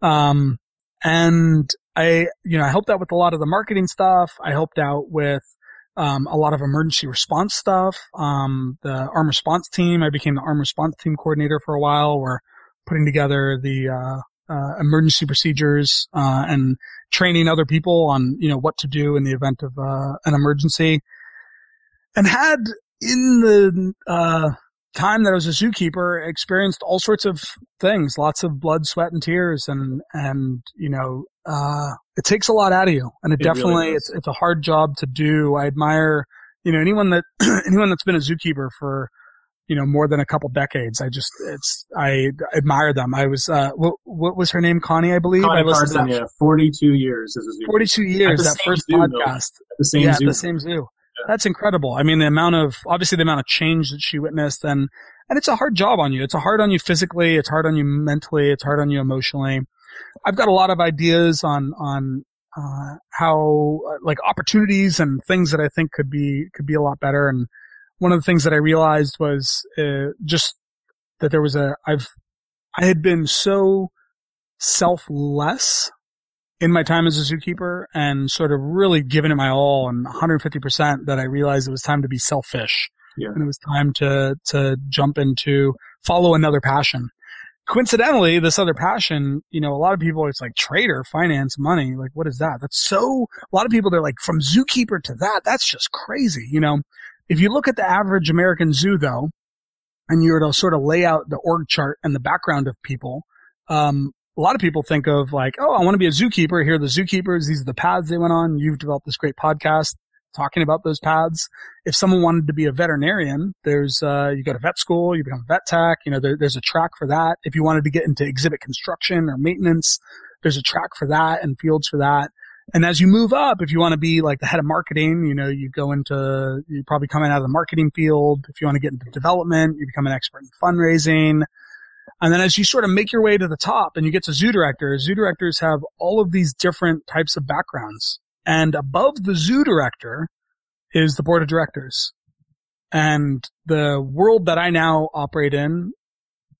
Um, and I, you know, I helped out with a lot of the marketing stuff. I helped out with, um, a lot of emergency response stuff. Um, the arm response team, I became the arm response team coordinator for a while. We're putting together the, uh, uh, emergency procedures, uh, and training other people on, you know, what to do in the event of, uh, an emergency and had in the, uh, time that I was a zookeeper, experienced all sorts of things, lots of blood, sweat, and tears, and and you know, uh, it takes a lot out of you, and it, it definitely really it's it's a hard job to do. I admire, you know, anyone that [CLEARS THROAT] anyone that's been a zookeeper for you know more than a couple decades. I just it's I admire them. I was uh, what what was her name? Connie, I believe. Connie I Carson, yeah, forty two years as a zookeeper. Forty two years. That first zoo, podcast. the same yeah, zoo. the same zoo. That's incredible. I mean, the amount of obviously the amount of change that she witnessed, and and it's a hard job on you. It's a hard on you physically. It's hard on you mentally. It's hard on you emotionally. I've got a lot of ideas on on uh, how uh, like opportunities and things that I think could be could be a lot better. And one of the things that I realized was uh, just that there was a I've I had been so selfless in my time as a zookeeper and sort of really given it my all and 150% that I realized it was time to be selfish. Yeah. And it was time to, to jump into follow another passion. Coincidentally, this other passion, you know, a lot of people, it's like trader, finance, money. Like, what is that? That's so, a lot of people, they're like, from zookeeper to that, that's just crazy. You know, if you look at the average American zoo though, and you were to sort of lay out the org chart and the background of people, um, a lot of people think of like, oh, I want to be a zookeeper. Here are the zookeepers. These are the paths they went on. You've developed this great podcast talking about those paths. If someone wanted to be a veterinarian, there's, uh, you go to vet school, you become a vet tech, you know, there, there's a track for that. If you wanted to get into exhibit construction or maintenance, there's a track for that and fields for that. And as you move up, if you want to be like the head of marketing, you know, you go into, you probably come out of the marketing field. If you want to get into development, you become an expert in fundraising. And then as you sort of make your way to the top and you get to zoo directors, zoo directors have all of these different types of backgrounds. And above the zoo director is the board of directors. And the world that I now operate in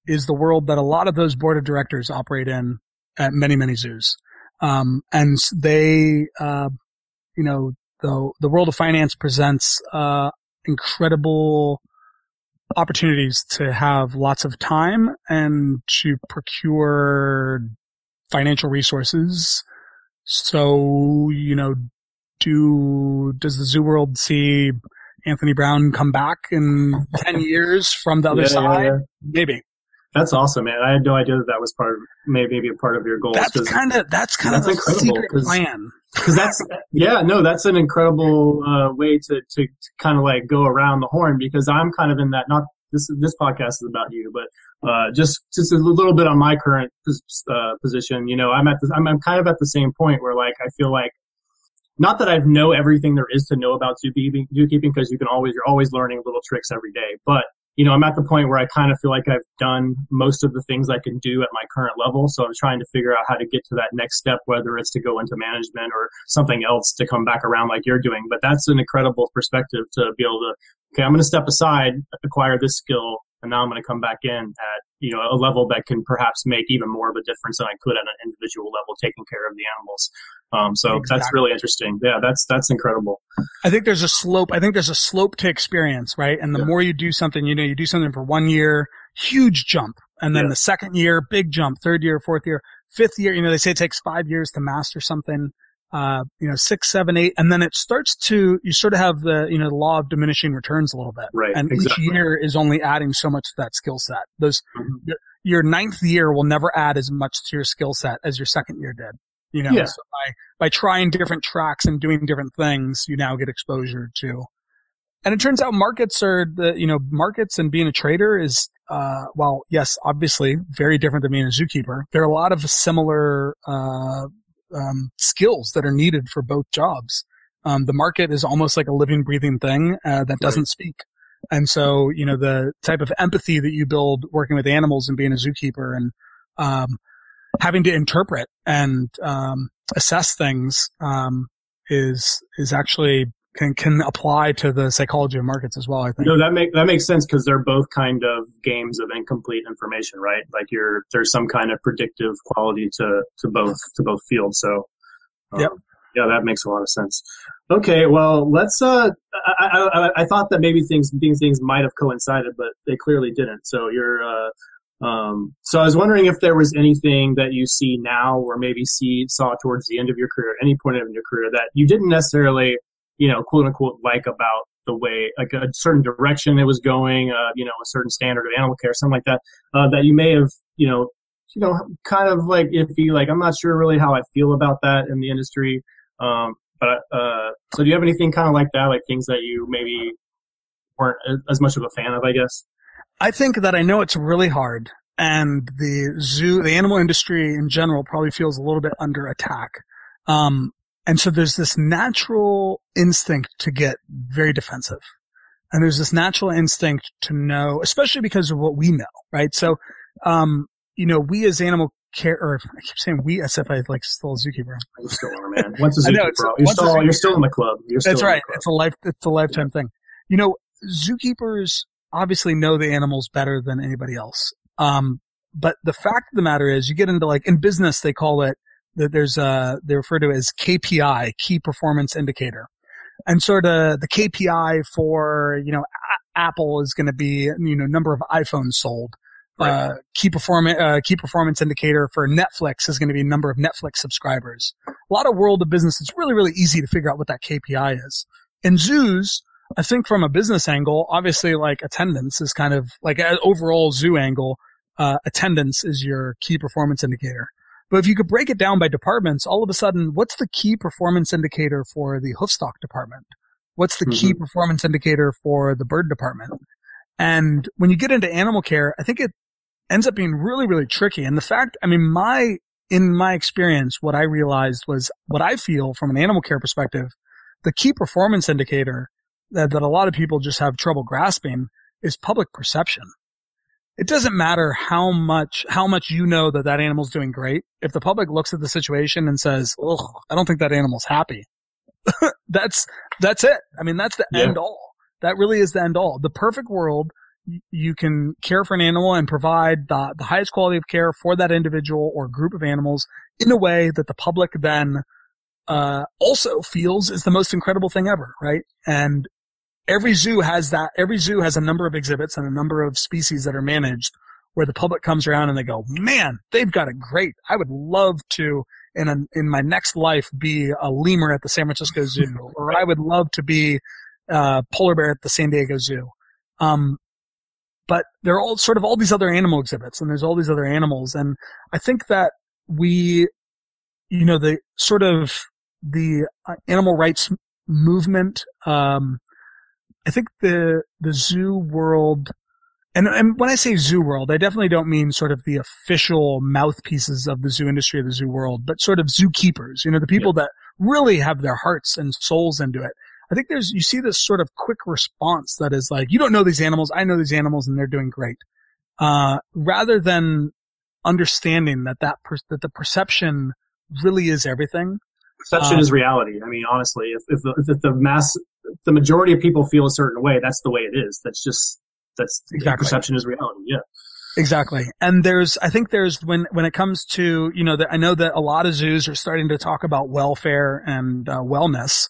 is the world that a lot of those board of directors operate in at many, many zoos. Um, and they, uh, you know, the, the world of finance presents, uh, incredible opportunities to have lots of time and to procure financial resources. So, you know, do, does the zoo world see Anthony Brown come back in 10 [LAUGHS] years from the other Yeah, side? yeah, yeah. Maybe. That's awesome, man. I had no idea that that was part of maybe maybe a part of your goals. That's kind of, that's kind of the secret plan. Because that's yeah, no, that's an incredible uh, way to, to, to kind of like go around the horn. Because I'm kind of in that not this this podcast is about you, but uh, just just a little bit on my current uh, position. You know, I'm at the, I'm I'm kind of at the same point where like I feel like not that I know everything there is to know about zookeeping, because you can always you're always learning little tricks every day, but you know, I'm at the point where I kind of feel like I've done most of the things I can do at my current level. So I'm trying to figure out how to get to that next step, whether it's to go into management or something else to come back around like you're doing. But that's an incredible perspective to be able to, okay, I'm going to step aside, acquire this skill, and now I'm going to come back in at, you know, a level that can perhaps make even more of a difference than I could at an individual level taking care of the animals. Um, so that's really interesting. Yeah, that's, that's incredible. I think there's a slope. I think there's a slope to experience, right? And the Yeah. more you do something, you know, you do something for one year, huge jump. And then Yeah. the second year, big jump. Third year, fourth year, fifth year, you know, they say it takes five years to master something. Uh, you know, six, seven, eight, and then it starts to, you sort of have the, you know, the law of diminishing returns a little bit. Right. And exactly. each year is only adding so much to that skill set. Those, Mhm. your ninth year will never add as much to your skill set as your second year did. You know, Yeah. so by, by trying different tracks and doing different things, you now get exposure to. And it turns out markets are the, you know, markets and being a trader is, uh, well, yes, obviously very different than being a zookeeper. There are a lot of similar, uh, um, skills that are needed for both jobs. Um, the market is almost like a living, breathing thing, uh, that doesn't speak. And so, you know, the type of empathy that you build working with animals and being a zookeeper and, um, having to interpret and, um, assess things, um, is, is actually can, can apply to the psychology of markets as well, I think. No, that make that makes sense because they're both kind of games of incomplete information, right? Like you're there's some kind of predictive quality to to both to both fields. So, um, Yep. yeah, that makes a lot of sense. Okay, well, let's. Uh, I, I, I, thought that maybe things these things might have coincided, but they clearly didn't. So you're. Uh, um, so I was wondering if there was anything that you see now, or maybe see saw towards the end of your career, any point in your career that you didn't necessarily you know, quote unquote, like about the way, like a certain direction it was going, uh, you know, a certain standard of animal care, something like that, uh, that you may have, you know, you know, kind of like iffy, like I'm not sure really how I feel about that in the industry. Um, but, uh, so do you have anything kind of like that, like things that you maybe weren't as much of a fan of, I guess? I think that I know it's really hard and the zoo, the animal industry in general probably feels a little bit under attack. Um, And so there's this natural instinct to get very defensive. And there's this natural instinct to know, especially because of what we know, right? So, um, you know, we as animal care, or I keep saying we as if I like still a zookeeper. You still are, man. Once a zookeeper, bro. You're still, [LAUGHS] zookeeper. you're still in the club. You're still That's right. It's a life, it's a lifetime yeah. thing. You know, zookeepers obviously know the animals better than anybody else. Um, but the fact of the matter is you get into like, in business, they call it, that there's a, they refer to it as KPI, key performance indicator. And sort of the KPI for, you know, a- Apple is going to be, you know, number of iPhones sold. Right. Uh, key performance, uh, key performance indicator for Netflix is going to be number of Netflix subscribers. A lot of world of business, it's really, really easy to figure out what that KPI is. In zoos, I think from a business angle, obviously like attendance is kind of like an overall zoo angle, uh, attendance is your key performance indicator. But if you could break it down by departments, all of a sudden, what's the key performance indicator for the hoofstock department? What's the mm-hmm. key performance indicator for the bird department? And when you get into animal care, I think it ends up being really, really tricky. And the fact, I mean, my, in my experience, what I realized was what I feel from an animal care perspective, the key performance indicator that, that a lot of people just have trouble grasping is public perception. It doesn't matter how much, how much you know that that animal's doing great. If the public looks at the situation and says, "Ugh, I don't think that animal's happy," [LAUGHS] that's that's it. I mean, that's the yeah. end all. That really is the end all. The perfect world, you can care for an animal and provide the, the highest quality of care for that individual or group of animals in a way that the public then uh, also feels is the most incredible thing ever, right? And every zoo has that. Every zoo has a number of exhibits and a number of species that are managed where the public comes around and they go, man, they've got it great. I would love to in a, in my next life be a lemur at the San Francisco [LAUGHS] Zoo, or I would love to be a uh, polar bear at the San Diego Zoo. Um, but there are all sort of all these other animal exhibits and there's all these other animals. And I think that we, you know, the sort of the uh, animal rights movement, um, I think the the zoo world, and and when I say zoo world, I definitely don't mean sort of the official mouthpieces of the zoo industry of the zoo world, but sort of zookeepers. You know, the people yeah. that really have their hearts and souls into it. I think there's you see this sort of quick response that is like, you don't know these animals, I know these animals, and they're doing great. Uh, rather than understanding that that per- that the perception really is everything. Perception um, is reality. I mean, honestly, if, if the, if the mass the majority of people feel a certain way, that's the way it is. That's just that's exactly. perception is reality. Yeah. Exactly. And there's, I think there's when, when it comes to, you know, that I know that a lot of zoos are starting to talk about welfare and uh, wellness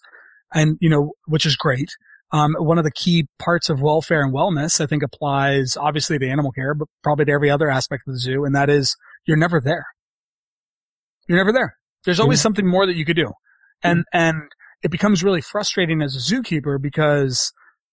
and, you know, which is great. Um, one of the key parts of welfare and wellness, I think applies obviously to animal care, but probably to every other aspect of the zoo. And that is you're never there. You're never there. There's always yeah. something more that you could do. And, yeah. and it becomes really frustrating as a zookeeper because,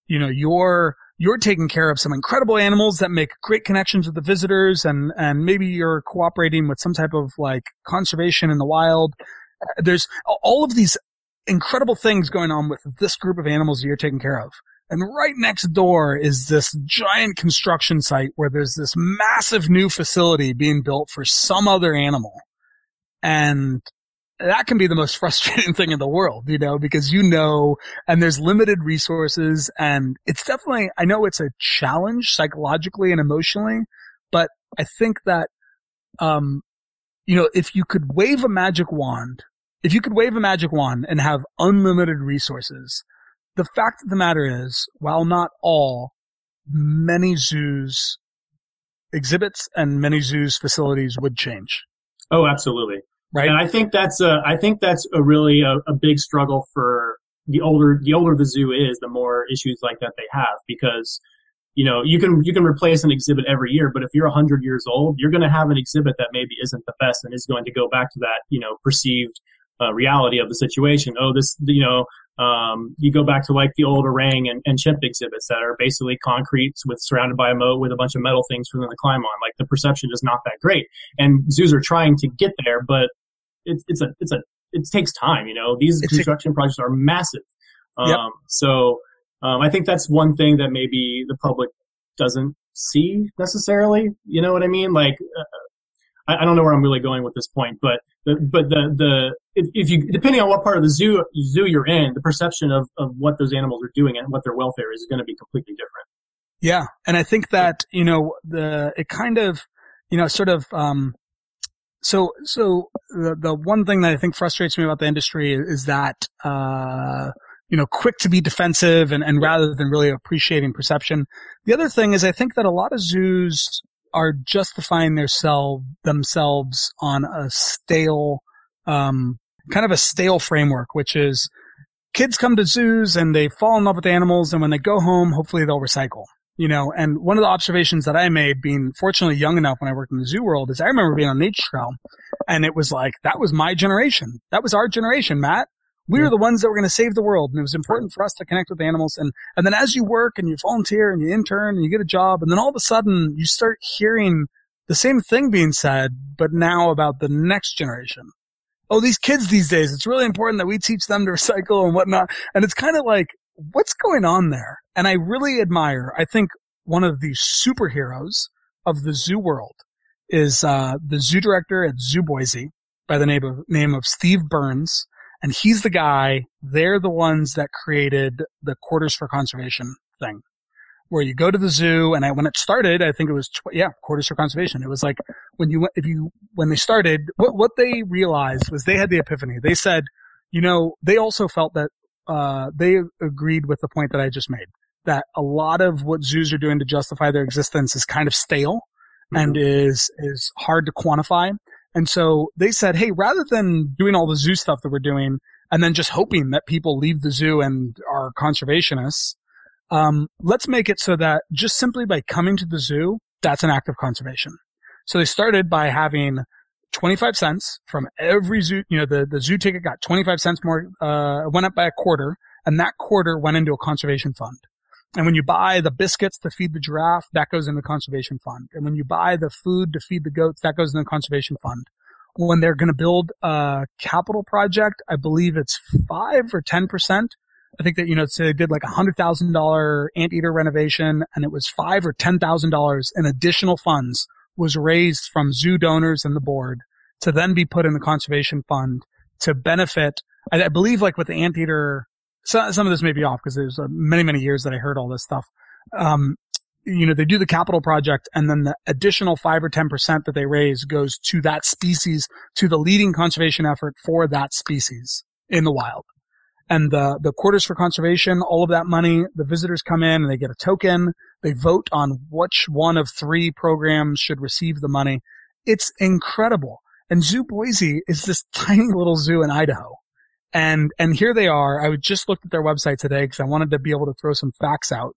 you know, you're, you're taking care of some incredible animals that make great connections with the visitors and, and maybe you're cooperating with some type of like conservation in the wild. Uh, there's all of these incredible things going on with this group of animals that you're taking care of. And right next door is this giant construction site where there's this massive new facility being built for some other animal. And that can be the most [LAUGHS] frustrating thing in the world, you know, because you know, and there's limited resources and it's definitely, I know it's a challenge psychologically and emotionally, but I think that, um, you know, if you could wave a magic wand, if you could wave a magic wand and have unlimited resources, the fact of the matter is, while not all, many zoos exhibits and many zoos facilities would change. Oh, absolutely. Right. And I think that's a, I think that's a really a, a big struggle for the older, the older the zoo is, the more issues like that they have because, you know, you can, you can replace an exhibit every year, but if you're a hundred years old, you're going to have an exhibit that maybe isn't the best and is going to go back to that, you know, perceived uh, reality of the situation. Oh, this, you know, um, you go back to like the old orang and, and chimp exhibits that are basically concrete with surrounded by a moat with a bunch of metal things for them to climb on. Like the perception is not that great. And zoos are trying to get there, but it's, it's a, it's a, it takes time, you know, these it's construction a, projects are massive. Um, yep. so, um, I think that's one thing that maybe the public doesn't see necessarily. You know what I mean? Like, uh, I, I, don't know where I'm really going with this point, but the, but the the if, if, you depending on what part of the zoo zoo you're in, the perception of of what those animals are doing and what their welfare is, is going to be completely different. Yeah, and I think that you know the it kind of you know sort of um so so the the one thing that I think frustrates me about the industry is that uh you know, quick to be defensive and, and rather than really appreciating perception. The other thing is I think that a lot of zoos are justifying their self, themselves on a stale, um, kind of a stale framework, which is kids come to zoos and they fall in love with animals. And when they go home, hopefully they'll recycle, you know, and one of the observations that I made being fortunately young enough when I worked in the zoo world is I remember being on Nature Trail and it was like, that was my generation. That was our generation, Matt we yeah. were the ones that were going to save the world. And it was important for us to connect with animals. And, and then as you work and you volunteer and you intern and you get a job, and then all of a sudden you start hearing the same thing being said, but now about the next generation. Oh, these kids these days, it's really important that we teach them to recycle and whatnot. And it's kind of like, what's going on there? And I really admire, I think one of the superheroes of the zoo world is, uh, the zoo director at Zoo Boise by the name of, name of Steve Burns and he's the guy, they're the ones that created the quarters for conservation thing. Where you go to the zoo, and I, when it started, I think it was, tw- yeah, quarters for conservation. It was like when you, if you, when they started, what, what they realized was they had the epiphany. They said, you know, they also felt that, uh, they agreed with the point that I just made. That a lot of what zoos are doing to justify their existence is kind of stale mm-hmm. and is, is hard to quantify. And so they said, hey, rather than doing all the zoo stuff that we're doing and then just hoping that people leave the zoo and are conservationists, um, let's make it so that just simply by coming to the zoo, that's an act of conservation. So they started by having 25 cents from every zoo, you know, the, the zoo ticket got 25 cents more, uh, went up by a quarter and that quarter went into a conservation fund. And when you buy the biscuits to feed the giraffe, that goes in the conservation fund. And when you buy the food to feed the goats, that goes in the conservation fund. When they're going to build a capital project, I believe it's five or 10%. I think that, you know, so they did like a hundred thousand dollar anteater renovation and it was five or ten thousand dollars in additional funds was raised from zoo donors and the board to then be put in the conservation fund to benefit. I, I believe like with the anteater so, some of this may be off because there's uh, many, many years that I heard all this stuff. Um, you know, they do the capital project and then the additional five or 10% that they raise goes to that species, to the leading conservation effort for that species in the wild. And the, the quarters for conservation, all of that money, the visitors come in and they get a token. They vote on which one of three programs should receive the money. It's incredible. And Zoo Boise is this [LAUGHS] tiny little zoo in Idaho. And, and here they are. I just looked at their website today because I wanted to be able to throw some facts out.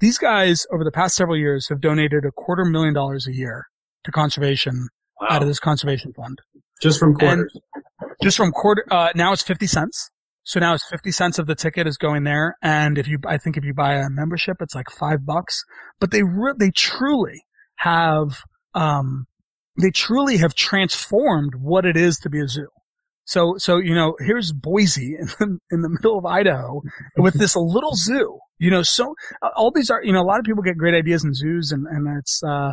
These guys over the past several years have donated a quarter million dollars a year to conservation wow. out of this conservation fund. Just from quarters. And just from quarter, uh, now it's 50 cents. So now it's 50 cents of the ticket is going there. And if you, I think if you buy a membership, it's like five bucks, but they, re- they truly have, um, they truly have transformed what it is to be a zoo. So, so, you know, here's Boise [LAUGHS] in the, in the middle of Idaho with this [LAUGHS] little zoo, you know, so all these are, you know, a lot of people get great ideas in zoos and, and it's, uh,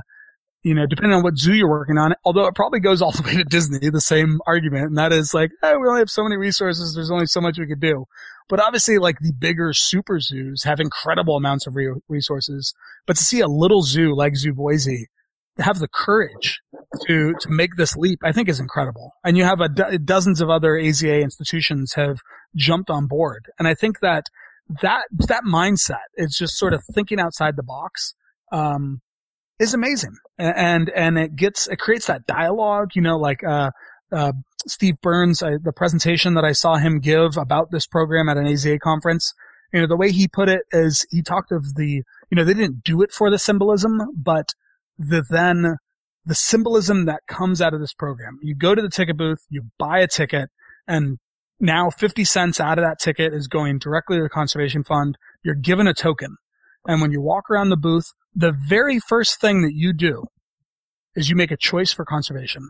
you know, depending on what zoo you're working on, although it probably goes all the [LAUGHS] way to Disney, the same argument. And that is like, hey, we only have so many resources. There's only so much we could do. But obviously, like the bigger super zoos have incredible amounts of re- resources. But to see a little zoo like Zoo Boise have the courage to to make this leap, I think is incredible. And you have a do- dozens of other AZA institutions have jumped on board, and I think that that that mindset is just sort of thinking outside the box. Um, is amazing, and and it gets it creates that dialogue. You know, like uh, uh, Steve Burns, uh, the presentation that I saw him give about this program at an AZA conference. You know, the way he put it is he talked of the, you know, they didn't do it for the symbolism, but the then the symbolism that comes out of this program. You go to the ticket booth, you buy a ticket, and now 50 cents out of that ticket is going directly to the conservation fund. You're given a token. And when you walk around the booth, the very first thing that you do is you make a choice for conservation.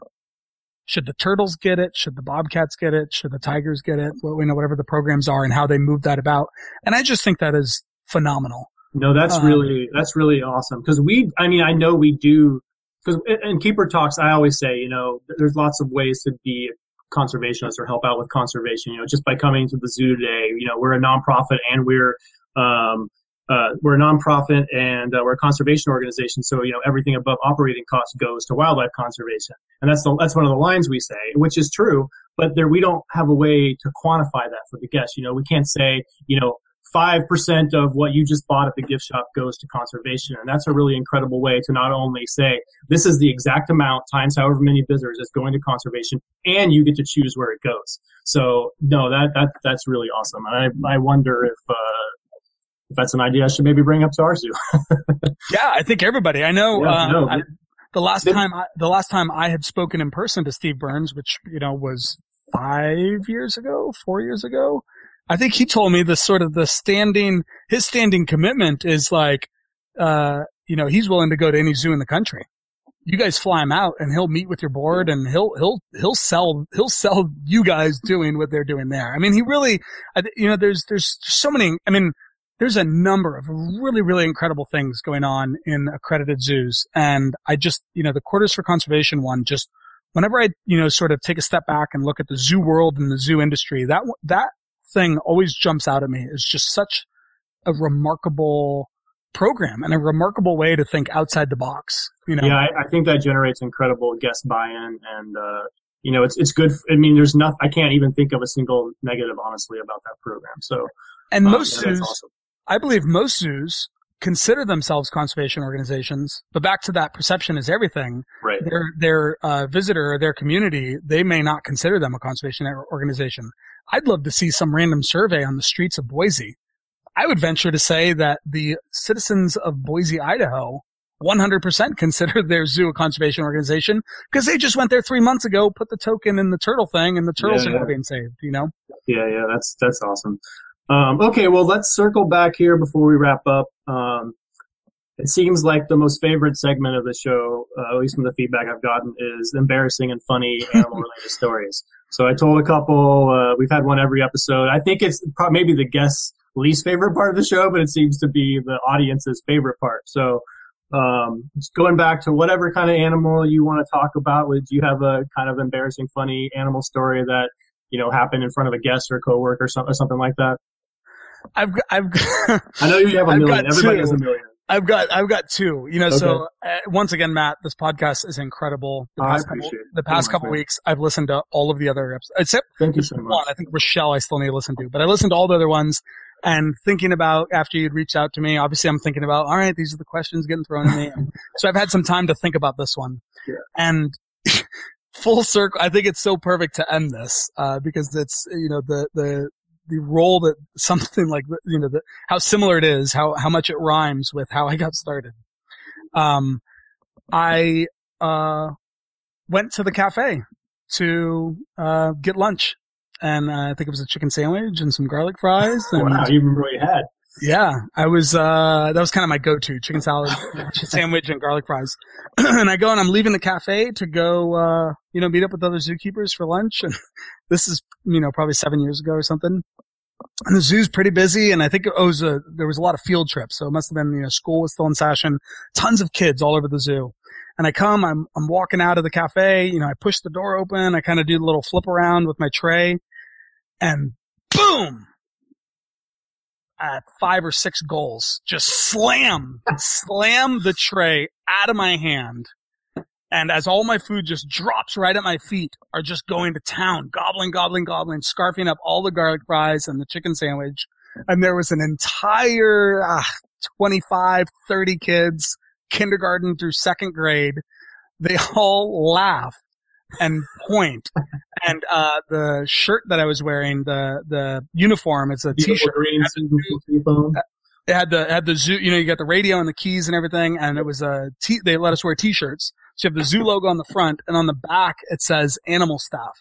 Should the turtles get it? Should the bobcats get it? Should the tigers get it? Know, whatever the programs are and how they move that about. And I just think that is phenomenal. No, that's um, really that's really awesome because we. I mean, I know we do because in keeper talks, I always say, you know, there's lots of ways to be a conservationist or help out with conservation. You know, just by coming to the zoo today, you know, we're a nonprofit and we're um, uh, we're a nonprofit and uh, we're a conservation organization. So you know, everything above operating costs goes to wildlife conservation, and that's the that's one of the lines we say, which is true. But there, we don't have a way to quantify that for the guests. You know, we can't say, you know, 5% of what you just bought at the gift shop goes to conservation. And that's a really incredible way to not only say, this is the exact amount times however many visitors is going to conservation and you get to choose where it goes. So no, that, that, that's really awesome. And I, I wonder if, uh, if that's an idea I should maybe bring up to our zoo. [LAUGHS] yeah, I think everybody. I know. Yeah, uh, no, I, the last time, I, the last time I had spoken in person to Steve Burns, which you know was five years ago, four years ago, I think he told me the sort of the standing, his standing commitment is like, uh, you know, he's willing to go to any zoo in the country. You guys fly him out and he'll meet with your board and he'll, he'll, he'll sell, he'll sell you guys doing what they're doing there. I mean, he really, you know, there's, there's so many, I mean, there's a number of really, really incredible things going on in accredited zoos. And I just, you know, the Quarters for Conservation one just, whenever I, you know, sort of take a step back and look at the zoo world and the zoo industry, that, that thing always jumps out at me is just such a remarkable program and a remarkable way to think outside the box. You know? Yeah, I, I think that generates incredible guest buy-in and, uh, you know, it's, it's good. I mean, there's nothing, I can't even think of a single negative, honestly, about that program. So, and um, most yeah, zoos, awesome. I believe most zoos consider themselves conservation organizations, but back to that perception is everything. Right. Their, their, uh, visitor, or their community, they may not consider them a conservation organization. I'd love to see some random survey on the streets of Boise. I would venture to say that the citizens of Boise, Idaho, 100% consider [LAUGHS] their zoo a conservation organization because they just went there three months ago, put the token in the turtle thing, and the turtles yeah, yeah. are being saved. You know? Yeah, yeah, that's that's awesome. Um, okay, well, let's circle back here before we wrap up. Um, it seems like the most favorite segment of the show, uh, at least from the feedback I've gotten, is embarrassing and funny [LAUGHS] animal related stories. So I told a couple, uh, we've had one every episode. I think it's probably maybe the guest's least favorite part of the show, but it seems to be the audience's favorite part. So, um, going back to whatever kind of animal you want to talk about, would you have a kind of embarrassing, funny animal story that, you know, happened in front of a guest or coworker or or something like that? I've, I've, I know you have a million. Everybody two. has a million. I've got I've got two. You know, okay. so uh, once again, Matt, this podcast is incredible. The past I appreciate couple, it. The past oh, couple weeks, I've listened to all of the other episodes, except thank you so much. One, I think Rochelle, I still need to listen to, but I listened to all the other ones. And thinking about after you'd reached out to me, obviously I'm thinking about, all right, these are the questions getting thrown at me. [LAUGHS] so I've had some time to think about this one. Yeah. And [LAUGHS] full circle, I think it's so perfect to end this, uh, because it's, you know, the, the, the role that something like you know the, how similar it is, how how much it rhymes with how I got started. Um, I uh went to the cafe to uh get lunch, and uh, I think it was a chicken sandwich and some garlic fries. [LAUGHS] And, wow, you remember what you had? Yeah, I was, uh, that was kind of my go-to chicken salad, [LAUGHS] sandwich and garlic fries. [CLEARS THROAT] and I go and I'm leaving the cafe to go, uh, you know, meet up with other zookeepers for lunch. And [LAUGHS] this is, you know, probably seven years ago or something. And the zoo's pretty busy. And I think it was a, there was a lot of field trips. So it must have been, you know, school was still in session, tons of kids all over the zoo. And I come, I'm, I'm walking out of the cafe, you know, I push the door open, I kind of do the little flip around with my tray and boom! At five or six goals, just slam, slam the tray out of my hand. And as all my food just drops right at my feet, are just going to town, gobbling, gobbling, gobbling, scarfing up all the garlic fries and the chicken sandwich. And there was an entire ah, 25, 30 kids, kindergarten through second grade. They all laugh and point. and uh, the shirt that I was wearing, the the uniform, it's a t-shirt. Green it had the had the zoo. You know, you got the radio and the keys and everything, and it was a t. They let us wear t-shirts. So you have the zoo logo on the front, and on the back it says animal staff.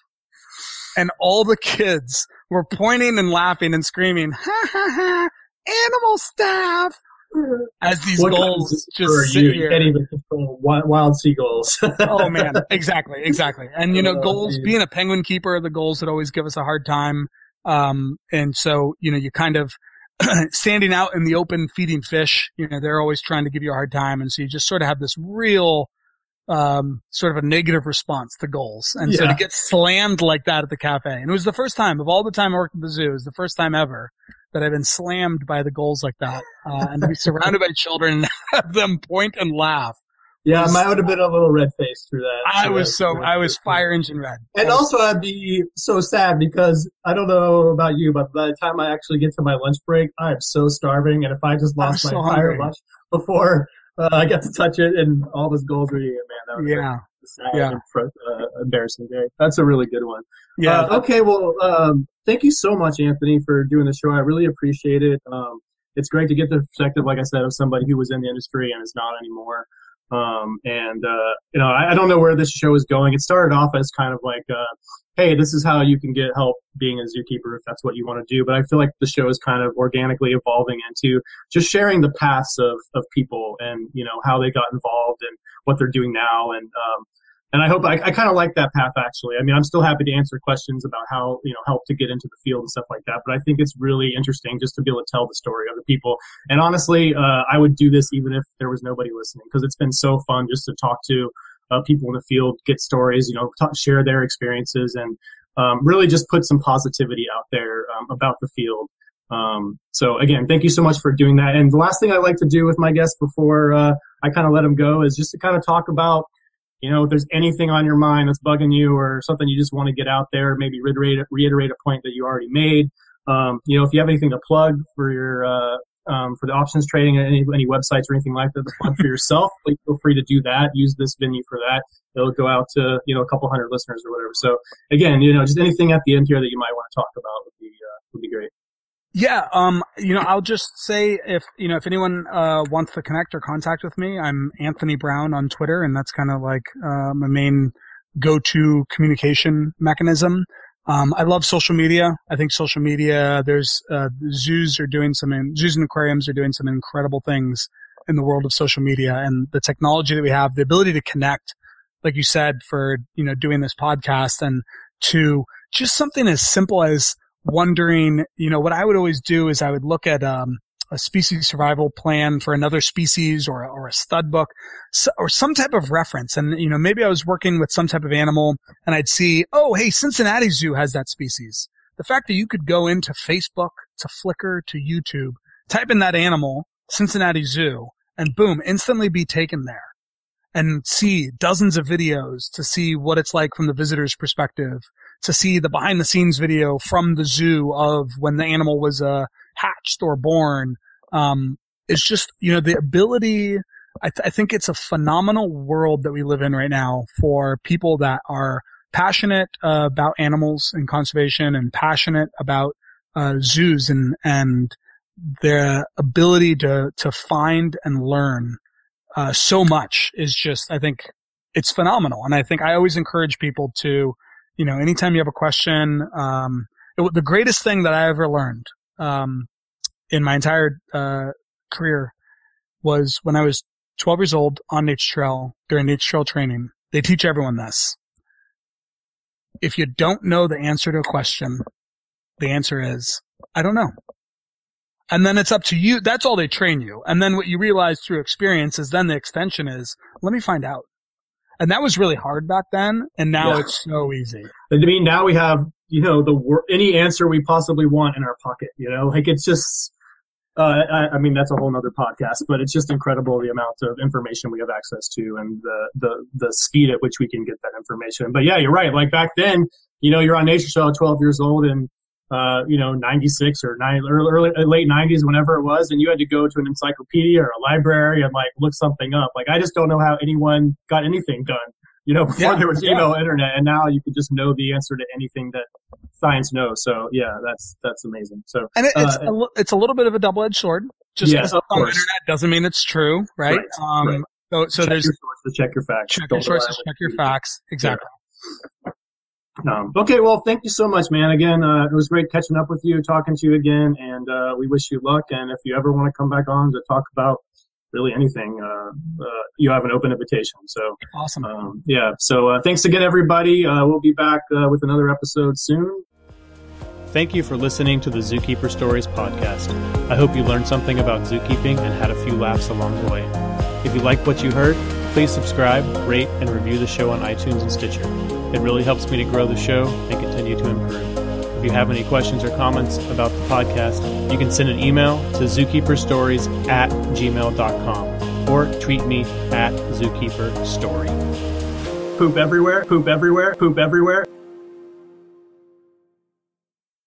And all the kids were pointing and laughing and screaming, "Ha ha ha! Animal staff!" [LAUGHS] as these what goals just sit you, here. You can't even control wild seagulls. [LAUGHS] oh man, exactly, exactly. And you know, oh, goals. Being a penguin keeper, the goals that always give us a hard time. Um, and so you know, you kind of [CLEARS THROAT] standing out in the open feeding fish. You know, they're always trying to give you a hard time, and so you just sort of have this real um, sort of a negative response to goals. And Yeah. so to get slammed like that at the cafe, and it was the first time of all the time I worked at the zoo, it was the first time ever that I've been slammed by the goals like that. Uh, and to be surrounded by children and [LAUGHS] have them point and laugh. Yeah, I would have been a little red faced through that. I So was so, I was fire engine red. And also, I'd be so sad because I don't know about you, but by the time I actually get to my lunch break, I am so starving. And if I just lost I'm my so entire hungry. lunch before uh, I got to touch it and all those goals were eaten, man, that was yeah. Yeah. uh, embarrassing day. That's a really good one. Yeah. Uh, okay, well, um, thank you so much, Anthony, for doing the show. I really appreciate it. Um, it's great to get the perspective, like I said, of somebody who was in the industry and is not anymore. Um, and, uh, you know, I, I don't know where this show is going. It started off as kind of like, uh, hey, this is how you can get help being a zookeeper if that's what you want to do. But I feel like the show is kind of organically evolving into just sharing the paths of, of people and, you know, how they got involved and what they're doing now. And, um, and I hope I, I kind of like that path actually. I mean, I'm still happy to answer questions about how, you know, help to get into the field and stuff like that. But I think it's really interesting just to be able to tell the story of the people. And honestly, uh, I would do this even if there was nobody listening because it's been so fun just to talk to uh, people in the field, get stories, you know, talk, share their experiences and um, really just put some positivity out there um, about the field. Um, so again, thank you so much for doing that. And the last thing I like to do with my guests before uh, I kind of let them go is just to kind of talk about you know, if there's anything on your mind that's bugging you or something you just want to get out there, maybe reiterate, reiterate a point that you already made. Um, you know, if you have anything to plug for your, uh, um, for the options trading, any, any websites or anything like that to plug for yourself, please feel free to do that. Use this venue for that. It'll go out to, you know, a couple hundred listeners or whatever. So again, you know, just anything at the end here that you might want to talk about would be, uh, would be great. Yeah, um, you know, I'll just say if you know if anyone uh, wants to connect or contact with me, I'm Anthony Brown on Twitter, and that's kind of like uh, my main go-to communication mechanism. Um, I love social media. I think social media. There's uh, zoos are doing some in, zoos and aquariums are doing some incredible things in the world of social media, and the technology that we have, the ability to connect, like you said, for you know doing this podcast, and to just something as simple as wondering, you know, what I would always do is I would look at um, a species survival plan for another species or, or a stud book or some type of reference. And, you know, maybe I was working with some type of animal and I'd see, oh, hey, Cincinnati Zoo has that species. The fact that you could go into Facebook, to Flickr, to YouTube, type in that animal, Cincinnati Zoo, and boom, instantly be taken there and see dozens of videos to see what it's like from the visitor's perspective, to see the behind the scenes video from the zoo of when the animal was uh, hatched or born. Um, it's just, you know, the ability. I, th- I think it's a phenomenal world that we live in right now for people that are passionate uh, about animals and conservation and passionate about uh, zoos and, and their ability to, to find and learn uh, so much is just, I think it's phenomenal. And I think I always encourage people to, you know, anytime you have a question, um, it, the greatest thing that I ever learned, um, in my entire, uh, career was when I was 12 years old on Nature Trail during Nature Trail training. They teach everyone this. If you don't know the answer to a question, the answer is, I don't know. And then it's up to you. That's all they train you. And then what you realize through experience is then the extension is, let me find out. And that was really hard back then. And now Yeah. it's so easy. I mean, now we have, you know, the wor- any answer we possibly want in our pocket, you know, like it's just, uh, I, I mean, that's a whole nother podcast, but it's just incredible the amount of information we have access to and the, the, the speed at which we can get that information. But yeah, you're right. Like back then, you know, you're on Nature Show at 12 years old and, uh, you know, 96 or nine, early, early, late 90s, whenever it was, and you had to go to an encyclopedia or a library and like look something up. Like, I just don't know how anyone got anything done, you know, [LAUGHS] before Yeah, there was yeah. email internet, and now you can just know the answer to anything that science knows. So yeah, that's that's amazing. So And it, it's, Uh, a, it's a little bit of a double-edged sword. Just Yeah, of on the course. internet doesn't mean it's true, right? Right, um, right. So, so check there's your sources, check your facts. check Don't your sources, check your facts. Exactly. Um, okay, well, thank you so much, man. Again, uh, it was great catching up with you, talking to you again, and uh, we wish you luck. And if you ever want to come back on to talk about really anything, uh, uh, you have an open invitation. So, Awesome. um, yeah. So, uh, thanks again, everybody. Uh, we'll be back uh, with another episode soon. Thank you for listening to the Zookeeper Stories podcast. I hope you learned something about zookeeping and had a few laughs along the way. If you like what you heard, Please subscribe, rate, and review the show on iTunes and Stitcher. It really helps me to grow the show and continue to improve. If you have any questions or comments about the podcast, you can send an email to zookeeperstories at gmail.com or tweet me at zookeeperstory. Poop everywhere, poop everywhere, poop everywhere.